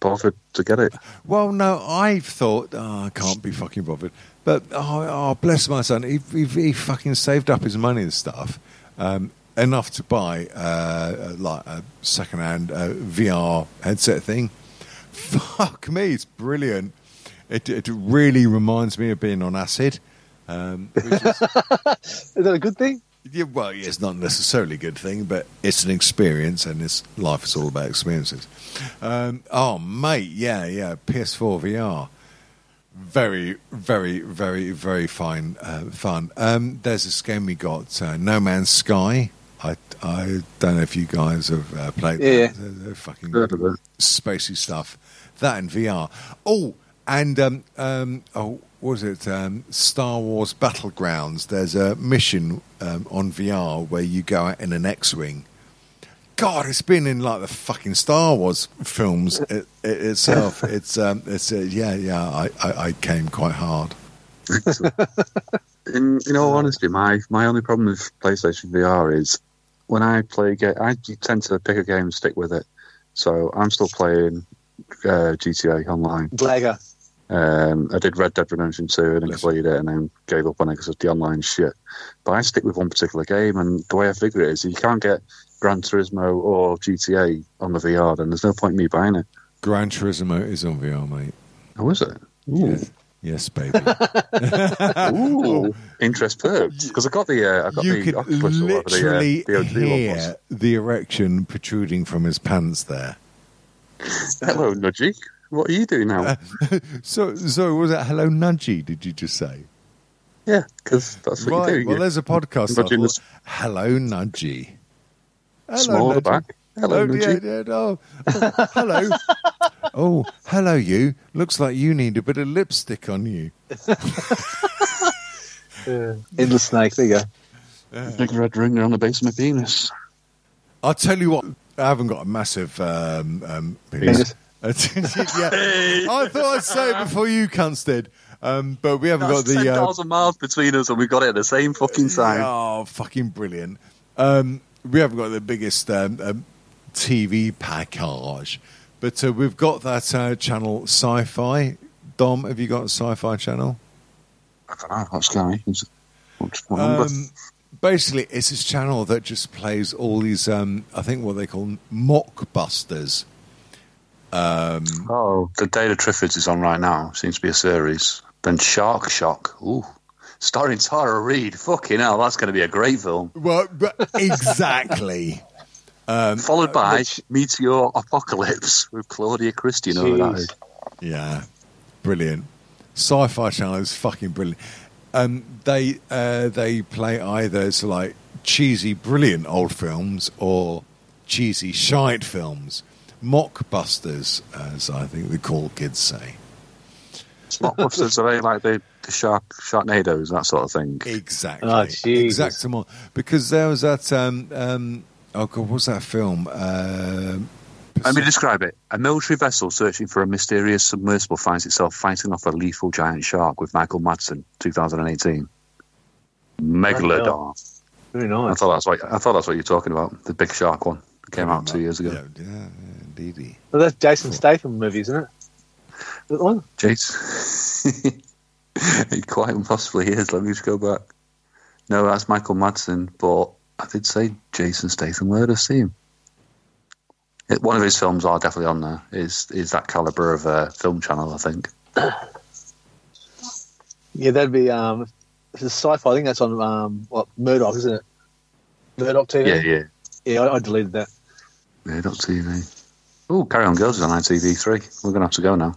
bothered to get it. Well, no, I thought oh, I can't be fucking bothered. But oh, oh bless my son, he, he, he fucking saved up his money and stuff um, enough to buy uh, like a second-hand uh, VR headset thing. *laughs* Fuck me, it's brilliant. It, it really reminds me of being on acid. Um, is, *laughs* Is that a good thing? yeah, well, yeah, it's not necessarily a good thing, but it's an experience, and this life is all about experiences. Um, oh, mate, yeah, yeah, PS4 VR, very, very, very, very fine, uh, fun. Um, there's this game we got, uh, No Man's Sky. I, I don't know if you guys have uh, played. Yeah. that. They're, they're fucking Heard of it. spacey stuff. That in VR. Oh, and um, um, oh, what was it? Um, Star Wars Battlegrounds. There's a mission um, on VR where you go out in an X-wing. God, it's been in like the fucking Star Wars films it, it itself. *laughs* it's um, it's uh, yeah, yeah. I, I, I came quite hard. In, in all honesty, my, my only problem with PlayStation VR is when I play a game, I tend to pick a game and stick with it. So I'm still playing uh, GTA Online. Blagger. Um, I did Red Dead Redemption 2 and then played it and then gave up on it because of the online shit. But I stick with one particular game, and the way I figure it is you can't get Gran Turismo or GTA on the VR, then there's no point in me buying it. Gran Turismo is on VR, mate. Oh, is it? Yes, yes baby. *laughs* *laughs* Ooh, interest perked. Because I got the uh, I got you the could Oculus literally the, uh, the OG one was. hear the erection protruding from his pants there. Hello, Nudgy. What are you doing now? *laughs* So, so was it hello nudgy? Did you just say? yeah, because that's what you Right. do. Well, you there's a podcast. Hello nudgy. Hello, small at the back. Hello, Oh, yeah, yeah, no. Oh, hello. *laughs* oh, hello, you. Looks like you need a bit of lipstick on you. *laughs* Yeah. Endless snake. There you go. Big red ring around the base of my penis. I'll tell you what. I haven't got a massive um, um, penis. *laughs* yeah. I thought I'd say it before you cunts did. Um, but we haven't got That's the. Uh, 10,000 miles between us and we got it at the same fucking time. Oh, fucking brilliant. Um, we haven't got the biggest um, um, TV package, but uh, we've got that uh, channel Sci Fi. Dom, have you got a Sci Fi channel? I don't know, what's going on? What, what number? Um, basically, it's this channel that just plays all these, um, I think what they call mockbusters. Um, Oh, the Data Triffids is on right now. Seems to be a series. Then Shark Shock. Ooh. Starring Tara Reid. Fucking hell, that's going to be a great film. well, but exactly. *laughs* Um, Followed by Meteor Apocalypse with Claudia Christian over that. Yeah, brilliant. Sci-fi channel is fucking brilliant. Um, they uh, they play either it's like cheesy, brilliant old films or cheesy, shite films. Mockbusters, as I think the cool kids say. Mockbusters are they like the shark Sharknadoes, that sort of thing? Exactly. Oh, Jesus. Exactly. Because there was that. Um, um, oh God, what was that film? Um Let me describe it. A military vessel searching for a mysterious submersible finds itself fighting off a lethal giant shark with Michael Madsen, 2018. Megalodon. Very nice. I thought that's what I thought that's what you're talking about. The big shark one that came out two years ago. Yeah, yeah, yeah indeedy. Well, that's Jason Statham movie, isn't it? That one? Jace. *laughs* it *laughs* quite possibly is. Let me just go back. No, that's Michael Madsen, but I did say Jason Statham. Where did I see him? It, one of his films are definitely on there. Is is that caliber of uh, film channel? I think. Yeah, that'd be um, if it's sci-fi. I think that's on um, what Murdoch, isn't it? Murdoch TV. Yeah, yeah. Yeah, I, I deleted that. Dot TV. Oh, Carry On Girls is on ITV3. We're going to have to go now.